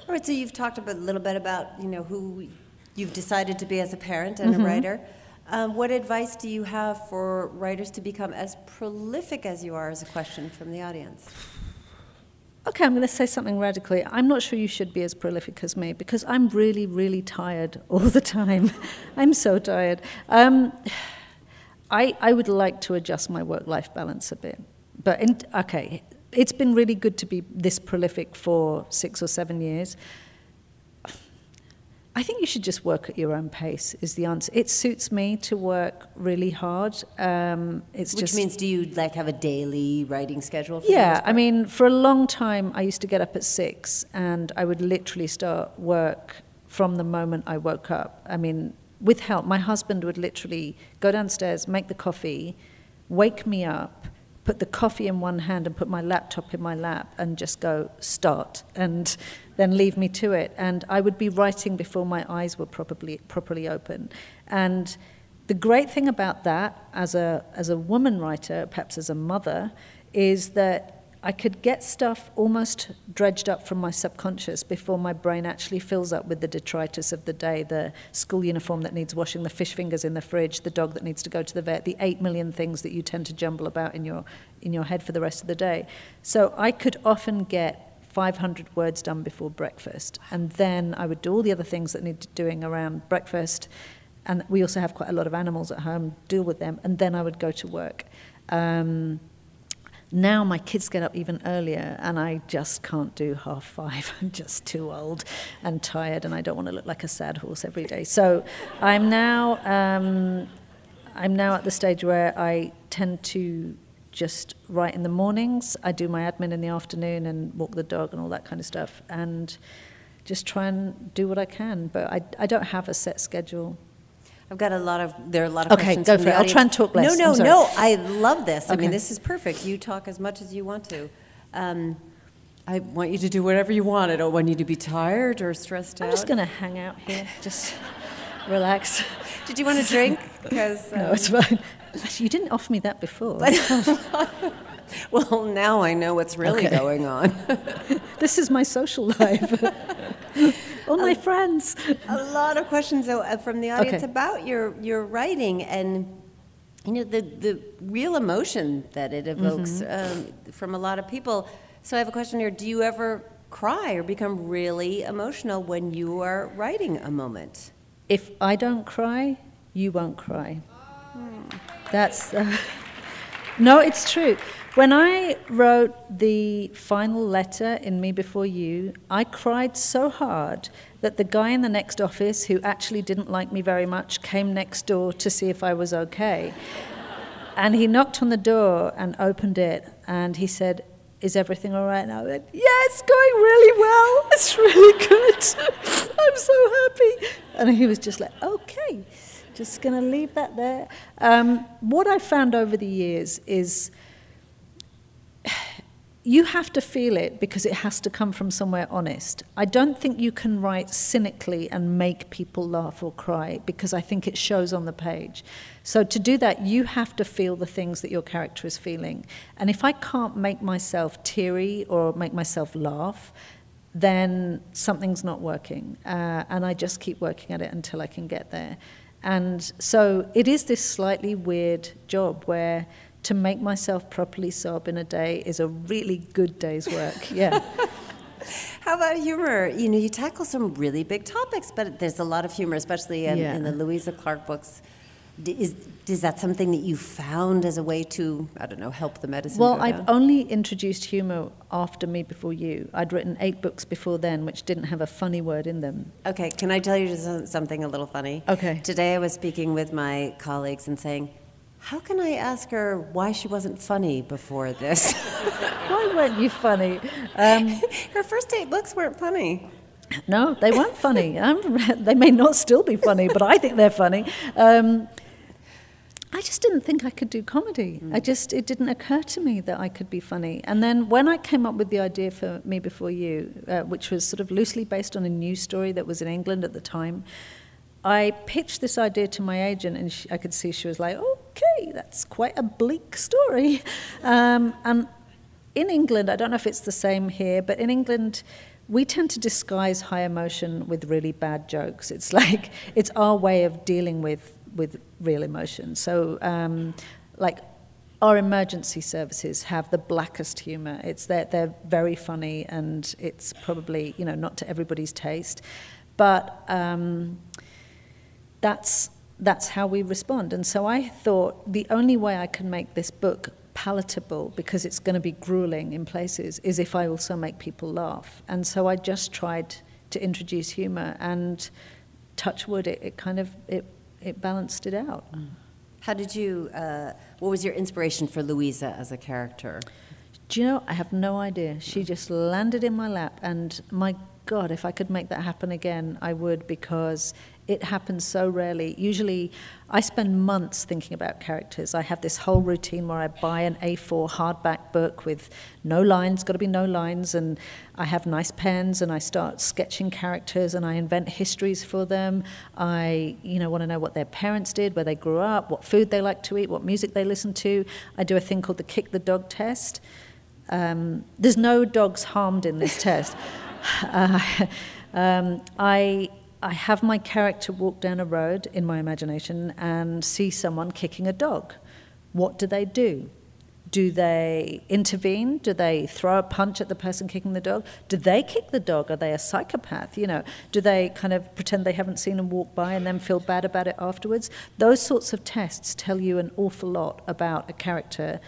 All right, so you've talked a little bit about, you know, who you've decided to be as a parent and mm-hmm. a writer. Um, what advice do you have for writers to become as prolific as you are, as a question from the audience? Okay, I'm going to say something radically. I'm not sure you should be as prolific as me because I'm really, really tired all the time. I'm so tired. Um, I, I would like to adjust my work life balance a bit. But, in, okay, it's been really good to be this prolific for six or seven years. I think you should just work at your own pace. Is the answer? It suits me to work really hard. Um, it's Which just, means, do you like have a daily writing schedule? yeah, I mean, for a long time, I used to get up at six, and I would literally start work from the moment I woke up. I mean, with help, my husband would literally go downstairs, make the coffee, wake me up, put the coffee in one hand and put my laptop in my lap and just go start and then leave me to it. And I would be writing before my eyes were properly properly open. And the great thing about that as a as a woman writer perhaps as a mother is that I could get stuff almost dredged up from my subconscious before my brain actually fills up with the detritus of the day the school uniform that needs washing, the fish fingers in the fridge, the dog that needs to go to the vet, the eight million things that you tend to jumble about in your, in your head for the rest of the day. So I could often get 500 words done before breakfast, and then I would do all the other things that need doing around breakfast. And we also have quite a lot of animals at home, deal with them, and then I would go to work. Um, now my kids get up even earlier, and I just can't do half five. I'm just too old and tired, and I don't want to look like a sad horse every day. So I'm now um, I'm now at the stage where I tend to just write in the mornings. I do my admin in the afternoon and walk the dog and all that kind of stuff, and just try and do what I can. But I, I don't have a set schedule. I've got a lot of, there are a lot of okay, questions. Okay, go for it. I'll try and talk less. No, no, no. I love this. I mean, this is perfect. You talk as much as you want to. Um, I want you to do whatever you want. I don't want you to be tired or stressed out. I'm just going to hang out here, just relax. Did you want a drink? Because um, no, it's fine. Actually, you didn't offer me that before. well, now I know what's really Okay. going on. This is my social life. All my friends. a lot of questions though, uh, from the audience Okay. about your, your writing and you know the, the real emotion that it evokes um, from a lot of people. So I have a question here: Do you ever cry or become really emotional when you are writing a moment? If I don't cry, you won't cry. That's. Uh, no, it's true. When I wrote the final letter in Me Before You, I cried so hard that the guy in the next office, who actually didn't like me very much, came next door to see if I was okay. And he knocked on the door and opened it, and he said, Is everything all right? I went, Yeah, it's going really well. It's really good. I'm so happy. And he was just like, Okay, just going to leave that there. Um, what I found over the years is you have to feel it because it has to come from somewhere honest. I don't think you can write cynically and make people laugh or cry because I think it shows on the page. So to do that, you have to feel the things that your character is feeling. And if I can't make myself teary or make myself laugh, then something's not working. Uh, and I just keep working at it until I can get there. And so it is this slightly weird job where to make myself properly sob in a day is a really good day's work. Yeah. How about humor? You know, you tackle some really big topics, but there's a lot of humor, especially in, Yeah. in the Louisa Clark books. Is, is that something that you found as a way to, I don't know, help the medicine? Well, I've only introduced humour after Me Before You. I'd written eight books before then which didn't have a funny word in them. Okay, can I tell you just something a little funny? Okay. Today I was speaking with my colleagues and saying, how can I ask her why she wasn't funny before this? Why weren't you funny? Um, her first eight books weren't funny. no, they weren't funny. Um, they may not still be funny, but I think they're funny. Um, I just didn't think I could do comedy. I just it didn't occur to me that I could be funny. And then when I came up with the idea for Me Before You, uh, which was sort of loosely based on a news story that was in England at the time, I pitched this idea to my agent, and she, I could see she was like, "Okay, that's quite a bleak story." Um, and in England, I don't know if it's the same here, but in England, we tend to disguise high emotion with really bad jokes. It's like it's our way of dealing with with real emotion. So, um, like. Our emergency services have the blackest humour. It's they're, they're very funny, and it's probably you know not to everybody's taste, but um, that's that's how we respond. And so I thought the only way I can make this book palatable because it's going to be grueling in places is if I also make people laugh. And so I just tried to introduce humor and touch wood it, it kind of it it balanced it out. How did you, uh, what was your inspiration for Louisa as a character? Do you know, I have no idea. She just landed in my lap, and my God, if I could make that happen again, I would because it happens so rarely. Usually, I spend months thinking about characters. I have this whole routine where I buy an A4 hardback book with no lines, got to be no lines, and I have nice pens, and I start sketching characters, and I invent histories for them. I, you know, want to know what their parents did, where they grew up, what food they like to eat, what music they listen to. I do a thing called the kick the dog test. Um, there's no dogs harmed in this test. Uh, um, I, I have my character walk down a road in my imagination and see someone kicking a dog. What do they do? Do they intervene? Do they throw a punch at the person kicking the dog? Do they kick the dog? Are they a psychopath? You know, do they kind of pretend they haven't seen him walk by and then feel bad about it afterwards? Those sorts of tests tell you an awful lot about a character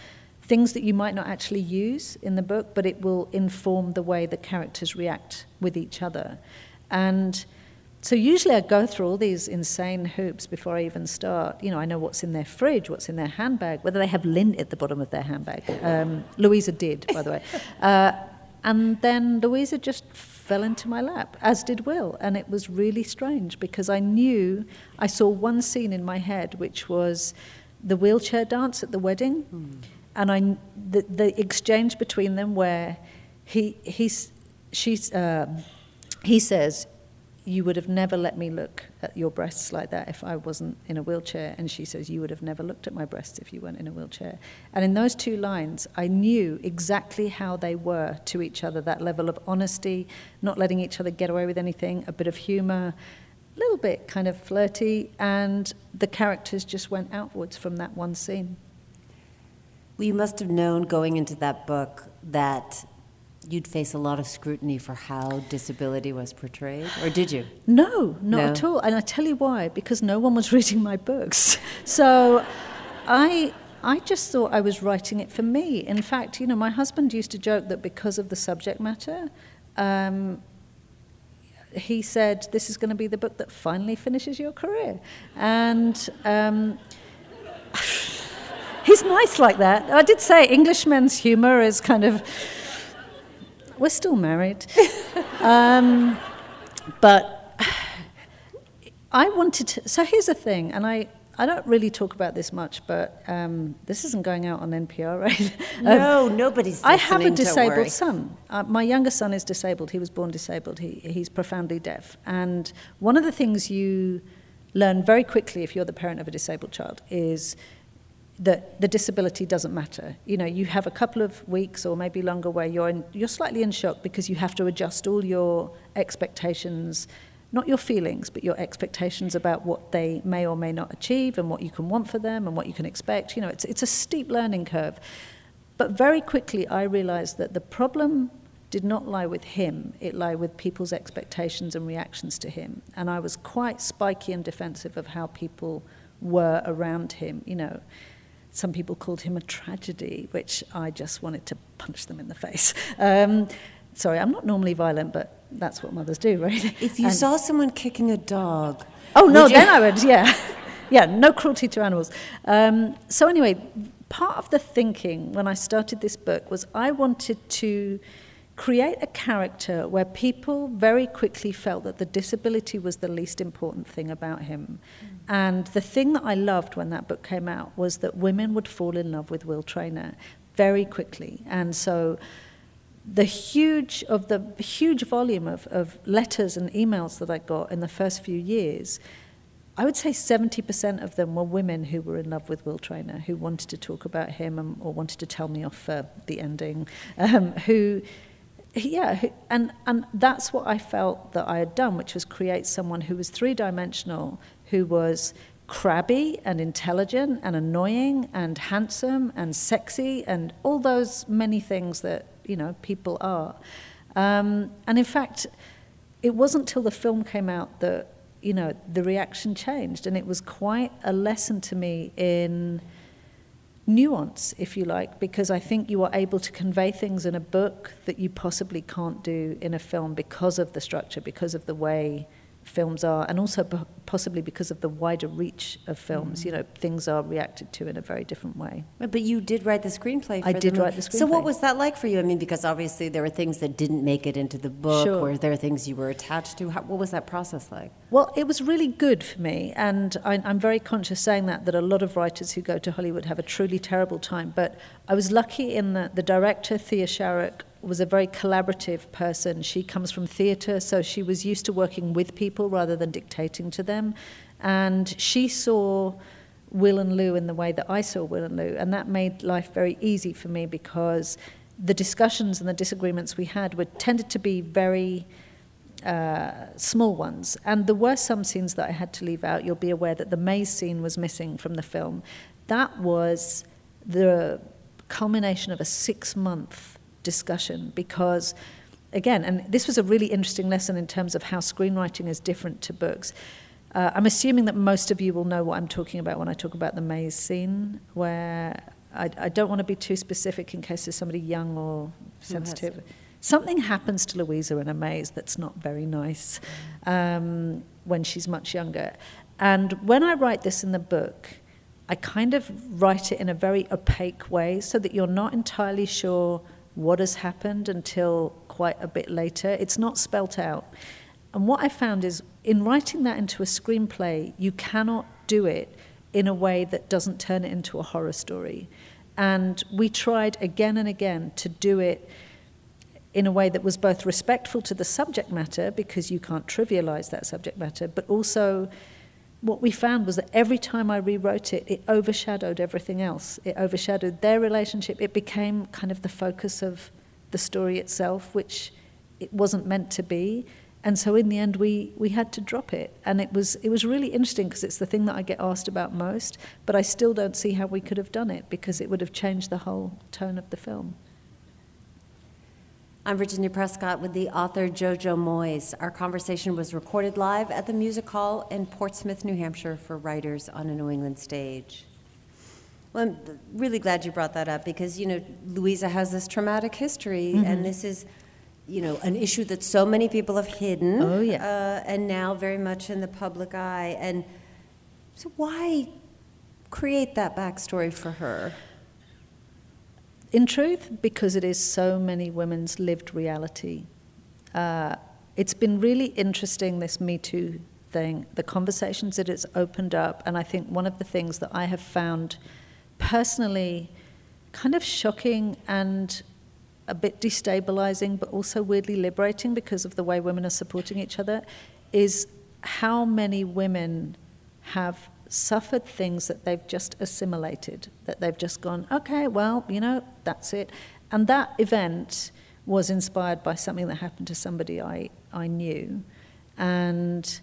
things that you might not actually use in the book, but it will inform the way the characters react with each other. And so usually I go through all these insane hoops before I even start. You know, I know what's in their fridge, what's in their handbag, whether they have lint at the bottom of their handbag. Um, Louisa did, by the way. Uh, and then Louisa just fell into my lap, as did Will. And it was really strange because I knew, I saw one scene in my head, which was the wheelchair dance at the wedding and I the, the exchange between them where he he's she's um, he says you would have never let me look at your breasts like that if I wasn't in a wheelchair. And she says, You would have never looked at my breasts if you weren't in a wheelchair. And in those two lines, I knew exactly how they were to each other that level of honesty, not letting each other get away with anything, a bit of humor, a little bit kind of flirty. And the characters just went outwards from that one scene. Well, you must have known going into that book that you'd face a lot of scrutiny for how disability was portrayed, or did you? No, not no? at all. And I tell you why, because no one was reading my books. So I. I just thought I was writing it for me. In fact, you know, my husband used to joke that because of the subject matter, um, he said, This is going to be the book that finally finishes your career. And um, he's nice like that. I did say Englishmen's humour is kind of we're still married. um, but I wanted to. So here's the thing, and I, I don't really talk about this much, but um, this isn't going out on NPR, right? no, um, nobody's. I have a disabled son. Uh, my younger son is disabled. He was born disabled. He, he's profoundly deaf. And one of the things you learn very quickly if you're the parent of a disabled child is that the disability doesn't matter. You know, you have a couple of weeks or maybe longer where you're in, you're slightly in shock because you have to adjust all your expectations, not your feelings, but your expectations about what they may or may not achieve and what you can want for them and what you can expect. You know, it's it's a steep learning curve. But very quickly I realized that the problem did not lie with him, it lay with people's expectations and reactions to him. And I was quite spiky and defensive of how people were around him, you know. Some people called him a tragedy, which I just wanted to punch them in the face. Um, sorry, I'm not normally violent, but that's what mothers do, right? If you and, saw someone kicking a dog. Oh, no, then I would, yeah. yeah, no cruelty to animals. Um, so, anyway, part of the thinking when I started this book was I wanted to create a character where people very quickly felt that the disability was the least important thing about him. Mm. And the thing that I loved when that book came out was that women would fall in love with Will Traynor very quickly. And so the huge of the huge volume of, of letters and emails that I got in the first few years, I would say 70% of them were women who were in love with Will Traynor, who wanted to talk about him and, or wanted to tell me off for the ending, um, who yeah, and, and that's what I felt that I had done, which was create someone who was three dimensional, who was crabby and intelligent and annoying and handsome and sexy and all those many things that you know people are. Um, and in fact, it wasn't till the film came out that you know the reaction changed, and it was quite a lesson to me in nuance, if you like, because I think you are able to convey things in a book that you possibly can't do in a film because of the structure, because of the way films are, and also possibly because of the wider reach of films. Mm. You know, things are reacted to in a very different way. But you did write the screenplay. For I did write the screenplay. So what was that like for you? I mean, because obviously there were things that didn't make it into the book, sure. or there are things you were attached to. How, what was that process like? Well, it was really good for me, and I, I'm very conscious saying that that a lot of writers who go to Hollywood have a truly terrible time. But I was lucky in that the director Thea Sharrock was a very collaborative person. She comes from theatre, so she was used to working with people rather than dictating to them. And she saw Will and Lou in the way that I saw Will and Lou, and that made life very easy for me because the discussions and the disagreements we had were tended to be very uh, small ones. And there were some scenes that I had to leave out. You'll be aware that the maze scene was missing from the film. That was the culmination of a six month discussion because, again, and this was a really interesting lesson in terms of how screenwriting is different to books. Uh, I'm assuming that most of you will know what I'm talking about when I talk about the maze scene, where I, I don't want to be too specific in case there's somebody young or sensitive. Something happens to Louisa in a maze that's not very nice um, when she's much younger. And when I write this in the book, I kind of write it in a very opaque way so that you're not entirely sure what has happened until quite a bit later. It's not spelt out. And what I found is in writing that into a screenplay, you cannot do it in a way that doesn't turn it into a horror story. And we tried again and again to do it in a way that was both respectful to the subject matter, because you can't trivialize that subject matter, but also what we found was that every time I rewrote it, it overshadowed everything else. It overshadowed their relationship. It became kind of the focus of the story itself, which it wasn't meant to be. And so in the end, we, we had to drop it. And it was, it was really interesting because it's the thing that I get asked about most, but I still don't see how we could have done it because it would have changed the whole tone of the film. I'm Virginia Prescott with the author Jojo Moyes. Our conversation was recorded live at the Music Hall in Portsmouth, New Hampshire for writers on a New England stage. Well, I'm really glad you brought that up because, you know, Louisa has this traumatic history, mm-hmm. and this is, you know, an issue that so many people have hidden. Oh, yeah. Uh, and now very much in the public eye. And so, why create that backstory for her? In truth, because it is so many women's lived reality. Uh, it's been really interesting, this Me Too thing, the conversations that it's opened up. And I think one of the things that I have found personally kind of shocking and a bit destabilizing, but also weirdly liberating because of the way women are supporting each other, is how many women have suffered things that they've just assimilated, that they've just gone, okay, well, you know, that's it. And that event was inspired by something that happened to somebody I, I knew. And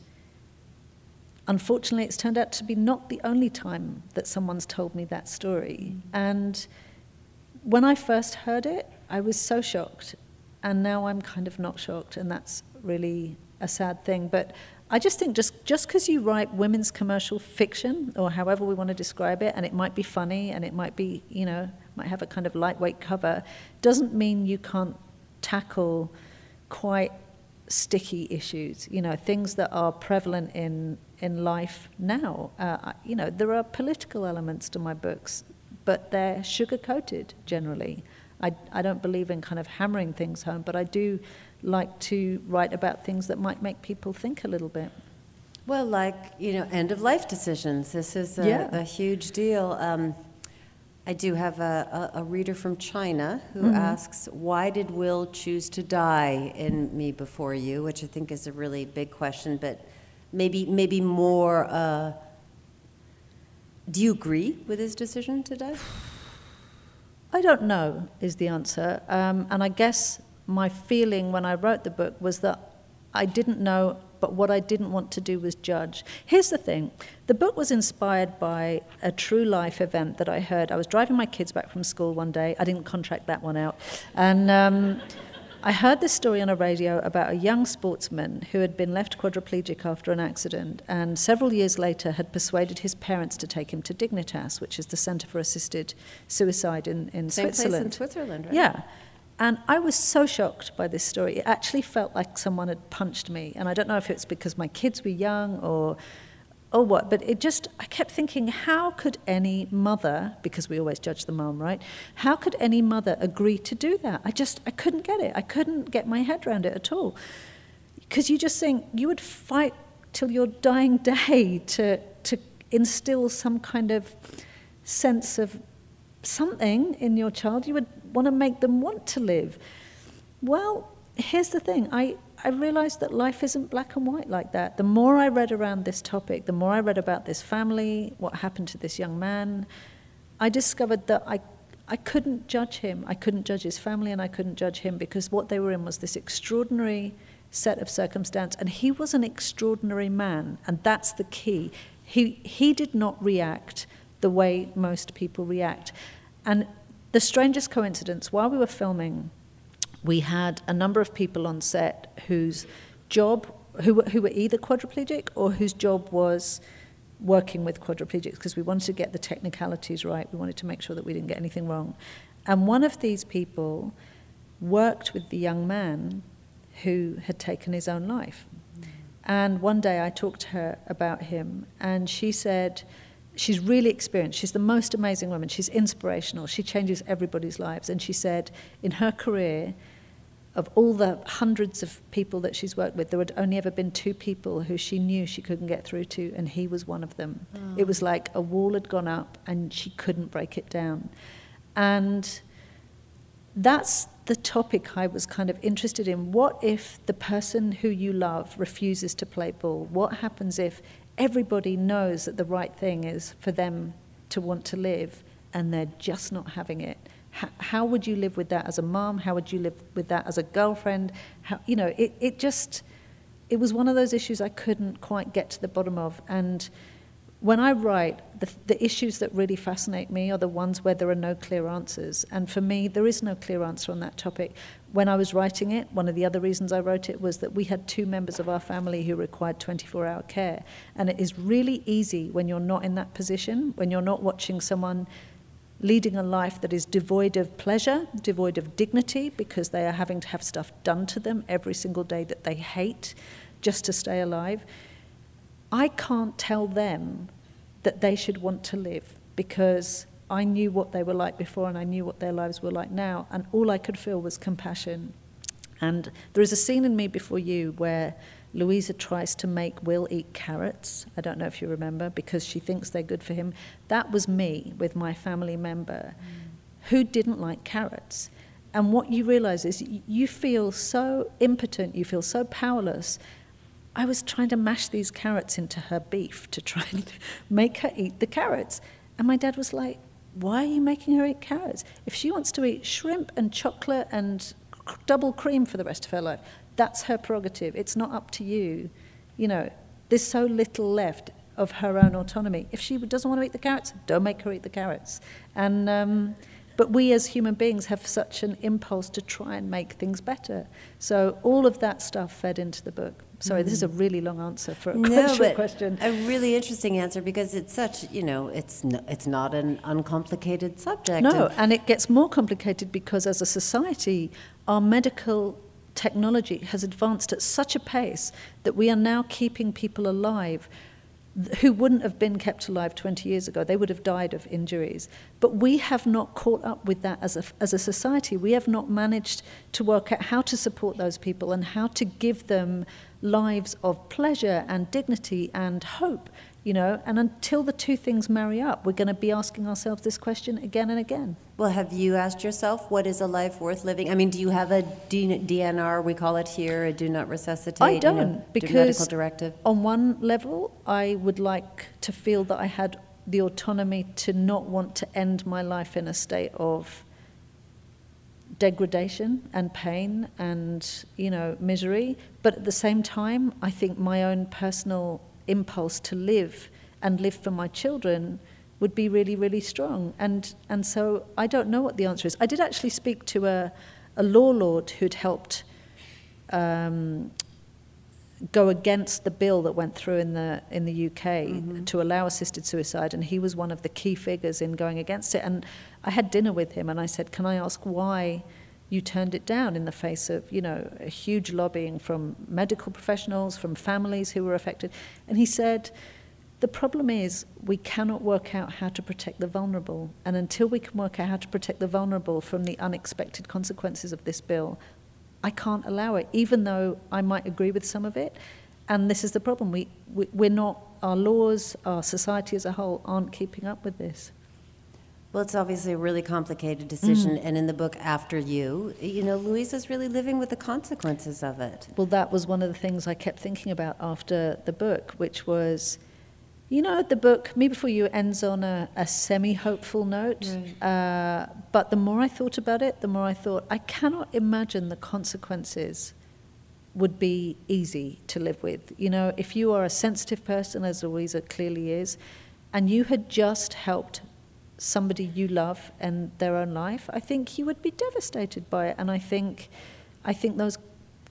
unfortunately, it's turned out to be not the only time that someone's told me that story. Mm. And when I first heard it, I was so shocked. And now I'm kind of not shocked, and that's really a sad thing. But I just think just just because you write women's commercial fiction or however we want to describe it, and it might be funny and it might be you know might have a kind of lightweight cover, doesn't mean you can't tackle quite sticky issues. You know things that are prevalent in in life now. Uh, you know there are political elements to my books, but they're sugar coated generally. I I don't believe in kind of hammering things home, but I do like to write about things that might make people think a little bit. Well, like, you know, end of life decisions. This is a, yeah. a huge deal. Um, I do have a, a, a, reader from China who mm-hmm. asks, Why did Will choose to die in Me Before You? Which I think is a really big question, but maybe, maybe more. Uh, do you agree with his decision to die? I don't know, is the answer. Um, and I guess my feeling when I wrote the book was that I didn't know, but what I didn't want to do was judge. Here's the thing the book was inspired by a true life event that I heard. I was driving my kids back from school one day, I didn't contract that one out. And um, I heard this story on a radio about a young sportsman who had been left quadriplegic after an accident and several years later had persuaded his parents to take him to Dignitas, which is the Center for Assisted Suicide in, in Same Switzerland. Place in Switzerland, right? Yeah. And I was so shocked by this story. It actually felt like someone had punched me. And I don't know if it's because my kids were young or, or what, but it just, I kept thinking, how could any mother, because we always judge the mom, right? How could any mother agree to do that? I just, I couldn't get it. I couldn't get my head around it at all. Because you just think you would fight till your dying day to, to instill some kind of sense of something in your child. You would want to make them want to live. Well, here's the thing I, I realized that life isn't black and white like that. The more I read around this topic, the more I read about this family, what happened to this young man, I discovered that I, I couldn't judge him. I couldn't judge his family and I couldn't judge him because what they were in was this extraordinary set of circumstance. And he was an extraordinary man, and that's the key. He, he did not react the way most people react. And the strangest coincidence, while we were filming, we had a number of people on set whose job, who who were either quadriplegic or whose job was working with quadriplegics because we wanted to get the technicalities right. We wanted to make sure that we didn't get anything wrong. And one of these people worked with the young man who had taken his own life. And one day I talked to her about him, and she said, she's really experienced. She's the most amazing woman. She's inspirational. She changes everybody's lives. And she said, in her career, of all the hundreds of people that she's worked with, there had only ever been two people who she knew she couldn't get through to, and he was one of them. Oh. It was like a wall had gone up and she couldn't break it down. And that's the topic I was kind of interested in. What if the person who you love refuses to play ball? What happens if everybody knows that the right thing is for them to want to live and they're just not having it? How, how would you live with that as a mom? How would you live with that as a girlfriend? How, you know, it, it just, it was one of those issues I couldn't quite get to the bottom of. And when I write, the, the issues that really fascinate me are the ones where there are no clear answers. And for me, there is no clear answer on that topic. When I was writing it, one of the other reasons I wrote it was that we had two members of our family who required 24 hour care. And it is really easy when you're not in that position, when you're not watching someone leading a life that is devoid of pleasure, devoid of dignity, because they are having to have stuff done to them every single day that they hate just to stay alive I can't tell them that they should want to live because I knew what they were like before and I knew what their lives were like now, and all I could feel was compassion. And there is a scene in Me Before You where Louisa tries to make Will eat carrots. I don't know if you remember, because she thinks they're good for him. That was me with my family member mm. who didn't like carrots. And what you realize is you feel so impotent, you feel so powerless I was trying to mash these carrots into her beef to try and make her eat the carrots. And my dad was like, Why are you making her eat carrots? If she wants to eat shrimp and chocolate and double cream for the rest of her life, that's her prerogative. It's not up to you. You know, there's so little left of her own autonomy. If she doesn't want to eat the carrots, don't make her eat the carrots. And um, but we as human beings have such an impulse to try and make things better. So all of that stuff fed into the book. Sorry, this is a mm. really long answer for a no, short question. A really interesting answer because it's such, you know, it's no, it's not an uncomplicated subject. No, and, and it gets more complicated because as a society, our medical technology has advanced at such a pace that we are now keeping people alive who wouldn't have been kept alive 20 years ago. They would have died of injuries. But we have not caught up with that as a, as a society. We have not managed to work out how to support those people and how to give them lives of pleasure and dignity and hope you know? And until the two things marry up we're going to be asking ourselves this question again and again. Well have you asked yourself what is a life worth living? I mean do you have a dnr we call it here a do not resuscitate i don't you know, because medical directive? on one level i would like to feel that i had the autonomy to not want to end my life in a state of degradation and pain and you know misery but at the same time i think my own personal impulse to live and live for my children would be really, really strong. And, and so I don't know what the answer is. I did actually speak to a, a law lord who'd helped um, go against the bill that went through in the, in the UK mm-hmm. to allow assisted suicide, and he was one of the key figures in going against it. And I had dinner with him, and I said, Can I ask why? you turned it down in the face of, you know, a huge lobbying from medical professionals, from families who were affected. And he said, the problem is we cannot work out how to protect the vulnerable. And until we can work out how to protect the vulnerable from the unexpected consequences of this bill, I can't allow it, even though I might agree with some of it. And this is the problem. We, we, we're not, our laws, our society as a whole aren't keeping up with this. Well, it's obviously a really complicated decision, mm. and in the book After You, you know, Louisa's really living with the consequences of it. Well, that was one of the things I kept thinking about after the book, which was, you know, the book Me Before You ends on a, a semi hopeful note, right. uh, but the more I thought about it, the more I thought, I cannot imagine the consequences would be easy to live with. You know, if you are a sensitive person, as Louisa clearly is, and you had just helped somebody you love and their own life, I think you would be devastated by it. And I think, I think those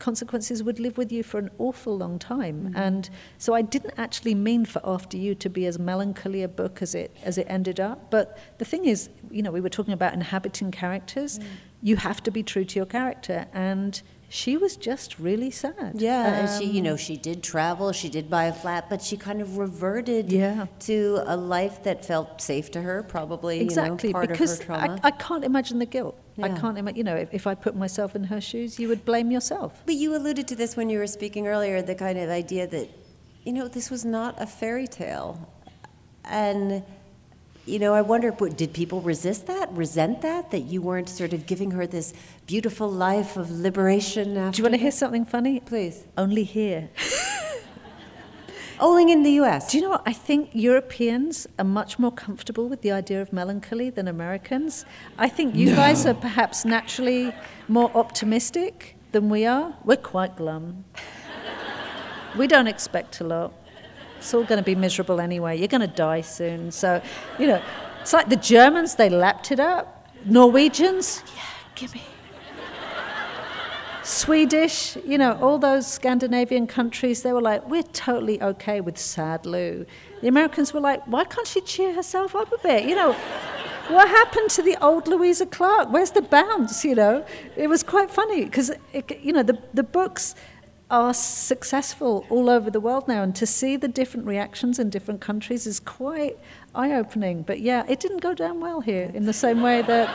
consequences would live with you for an awful long time. Mm-hmm. And so I didn't actually mean for After You to be as melancholy a book as it as it ended up. But the thing is, you know, we were talking about inhabiting characters. Mm. You have to be true to your character and she was just really sad. Yeah, um, and she, you know, she did travel, she did buy a flat, but she kind of reverted yeah. to a life that felt safe to her, probably. Exactly, you know, because I, I, can't imagine the guilt. Yeah. I can't imagine, you know, if, if I put myself in her shoes, you would blame yourself. But you alluded to this when you were speaking earlier, the kind of idea that, you know, this was not a fairy tale. And you know, I wonder, did people resist that, resent that, that you weren't sort of giving her this beautiful life of liberation? After Do you want to hear something funny? Please. Only here. Only in the U.S. Do you know what? I think Europeans are much more comfortable with the idea of melancholy than Americans. I think you no. guys are perhaps naturally more optimistic than we are. We're quite glum. we don't expect a lot. It's all going to be miserable anyway. You're going to die soon. So, you know, it's like the Germans, they lapped it up. Norwegians, yeah, give me. Swedish, you know, all those Scandinavian countries, they were like, we're totally okay with sad Lou. The Americans were like, why can't she cheer herself up a bit? You know, what happened to the old Louisa Clark? Where's the bounce? You know, it was quite funny because, you know, the, the books are successful all over the world now, and to see the different reactions in different countries is quite eye opening. But yeah, it didn't go down well here in the same way that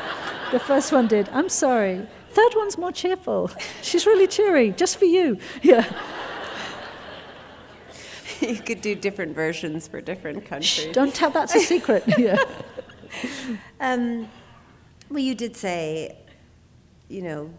the first one did. I'm sorry. Third one's more cheerful. She's really cheery, just for you. Yeah. you could do different versions for different countries. Shh, don't tell that's a secret. yeah. Um, well, you did say, you know,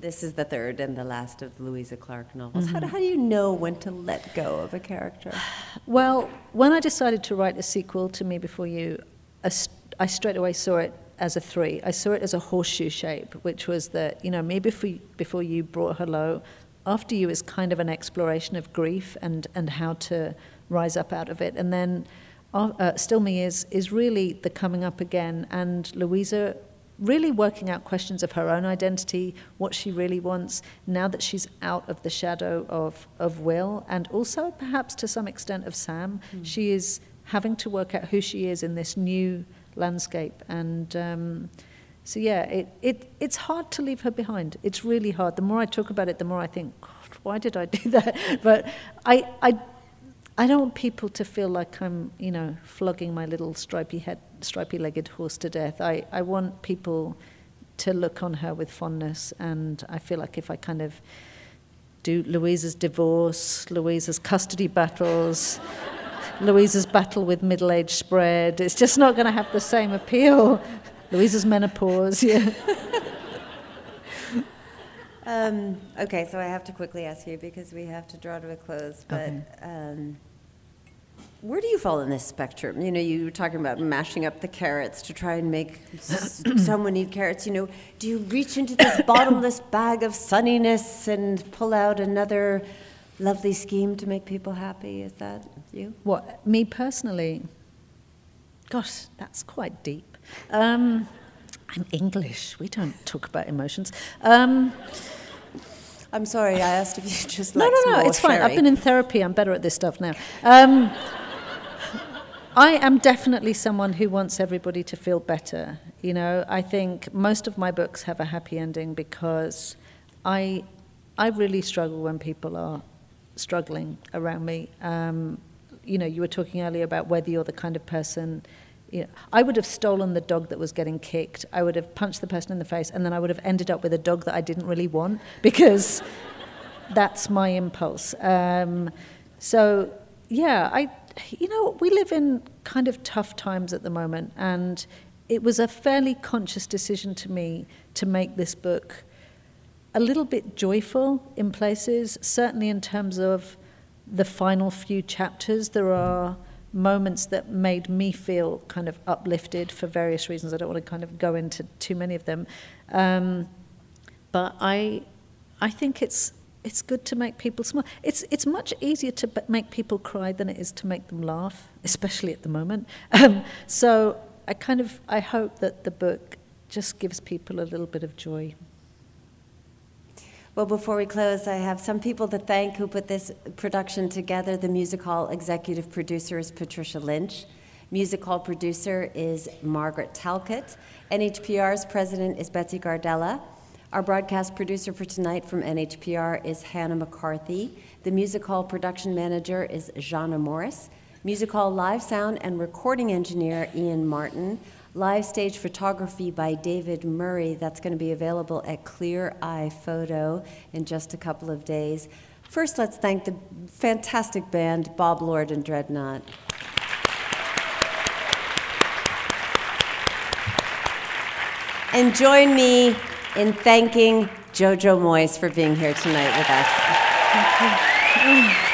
this is the third and the last of Louisa Clark novels. Mm-hmm. How, how do you know when to let go of a character? Well, when I decided to write a sequel to Me Before You, I straight away saw it as a three. I saw it as a horseshoe shape, which was that, you know, Me Before, before You brought her low. After You is kind of an exploration of grief and, and how to rise up out of it. And then uh Still Me is, is really the coming up again. And Louisa really working out questions of her own identity, what she really wants now that she's out of the shadow of, of Will, and also perhaps to some extent of Sam. Mm. She is having to work out who she is in this new landscape. And um, so, yeah, it, it, it's hard to leave her behind. It's really hard. The more I talk about it, the more I think, why did I do that? But I, I I don't want people to feel like I'm, you know, flogging my little stripy head, stripy-legged horse to death. I, I want people to look on her with fondness, and I feel like if I kind of do Louisa's divorce, Louisa's custody battles, Louisa's battle with middle-aged spread, it's just not going to have the same appeal. Louisa's menopause, yeah. Um, okay, so I have to quickly ask you because we have to draw to a close. But okay. um, where do you fall in this spectrum? You know, you were talking about mashing up the carrots to try and make someone eat carrots. You know, do you reach into this bottomless bag of sunniness and pull out another lovely scheme to make people happy? Is that you? What, me personally? Gosh, that's quite deep. Um, I'm English. We don't talk about emotions. Um, I'm sorry, I asked if you just like no, no, no. it's fine. I've been in therapy. I'm better at this stuff now. Um, I am definitely someone who wants everybody to feel better. You know, I think most of my books have a happy ending because I, I really struggle when people are struggling around me. Um, you know, you were talking earlier about whether you're the kind of person. You know, I would have stolen the dog that was getting kicked. I would have punched the person in the face, and then I would have ended up with a dog that I didn't really want because that's my impulse. Um, so, yeah, I you know, we live in kind of tough times at the moment, and it was a fairly conscious decision to me to make this book a little bit joyful in places, certainly in terms of the final few chapters. There are moments that made me feel kind of uplifted for various reasons. I don't want to kind of go into too many of them. Um, but I, I think it's it's good to make people smile. It's it's much easier to make people cry than it is to make them laugh, especially at the moment. Um, so I kind of I hope that the book just gives people a little bit of joy. Well, before we close, I have some people to thank who put this production together. The music hall executive producer is Patricia Lynch. Music hall producer is Margaret Talcott. NHPR's president is Betsy Gardella. Our broadcast producer for tonight from NHPR is Hannah McCarthy. The Music Hall production manager is Jana Morris. Music Hall live sound and recording engineer Ian Martin live stage photography by David Murray. That's going to be available at Clear Eye Photo in just a couple of days. First, let's thank the fantastic band Bob Lord and Dreadnaught. And join me in thanking Jojo Moyes for being here tonight with us.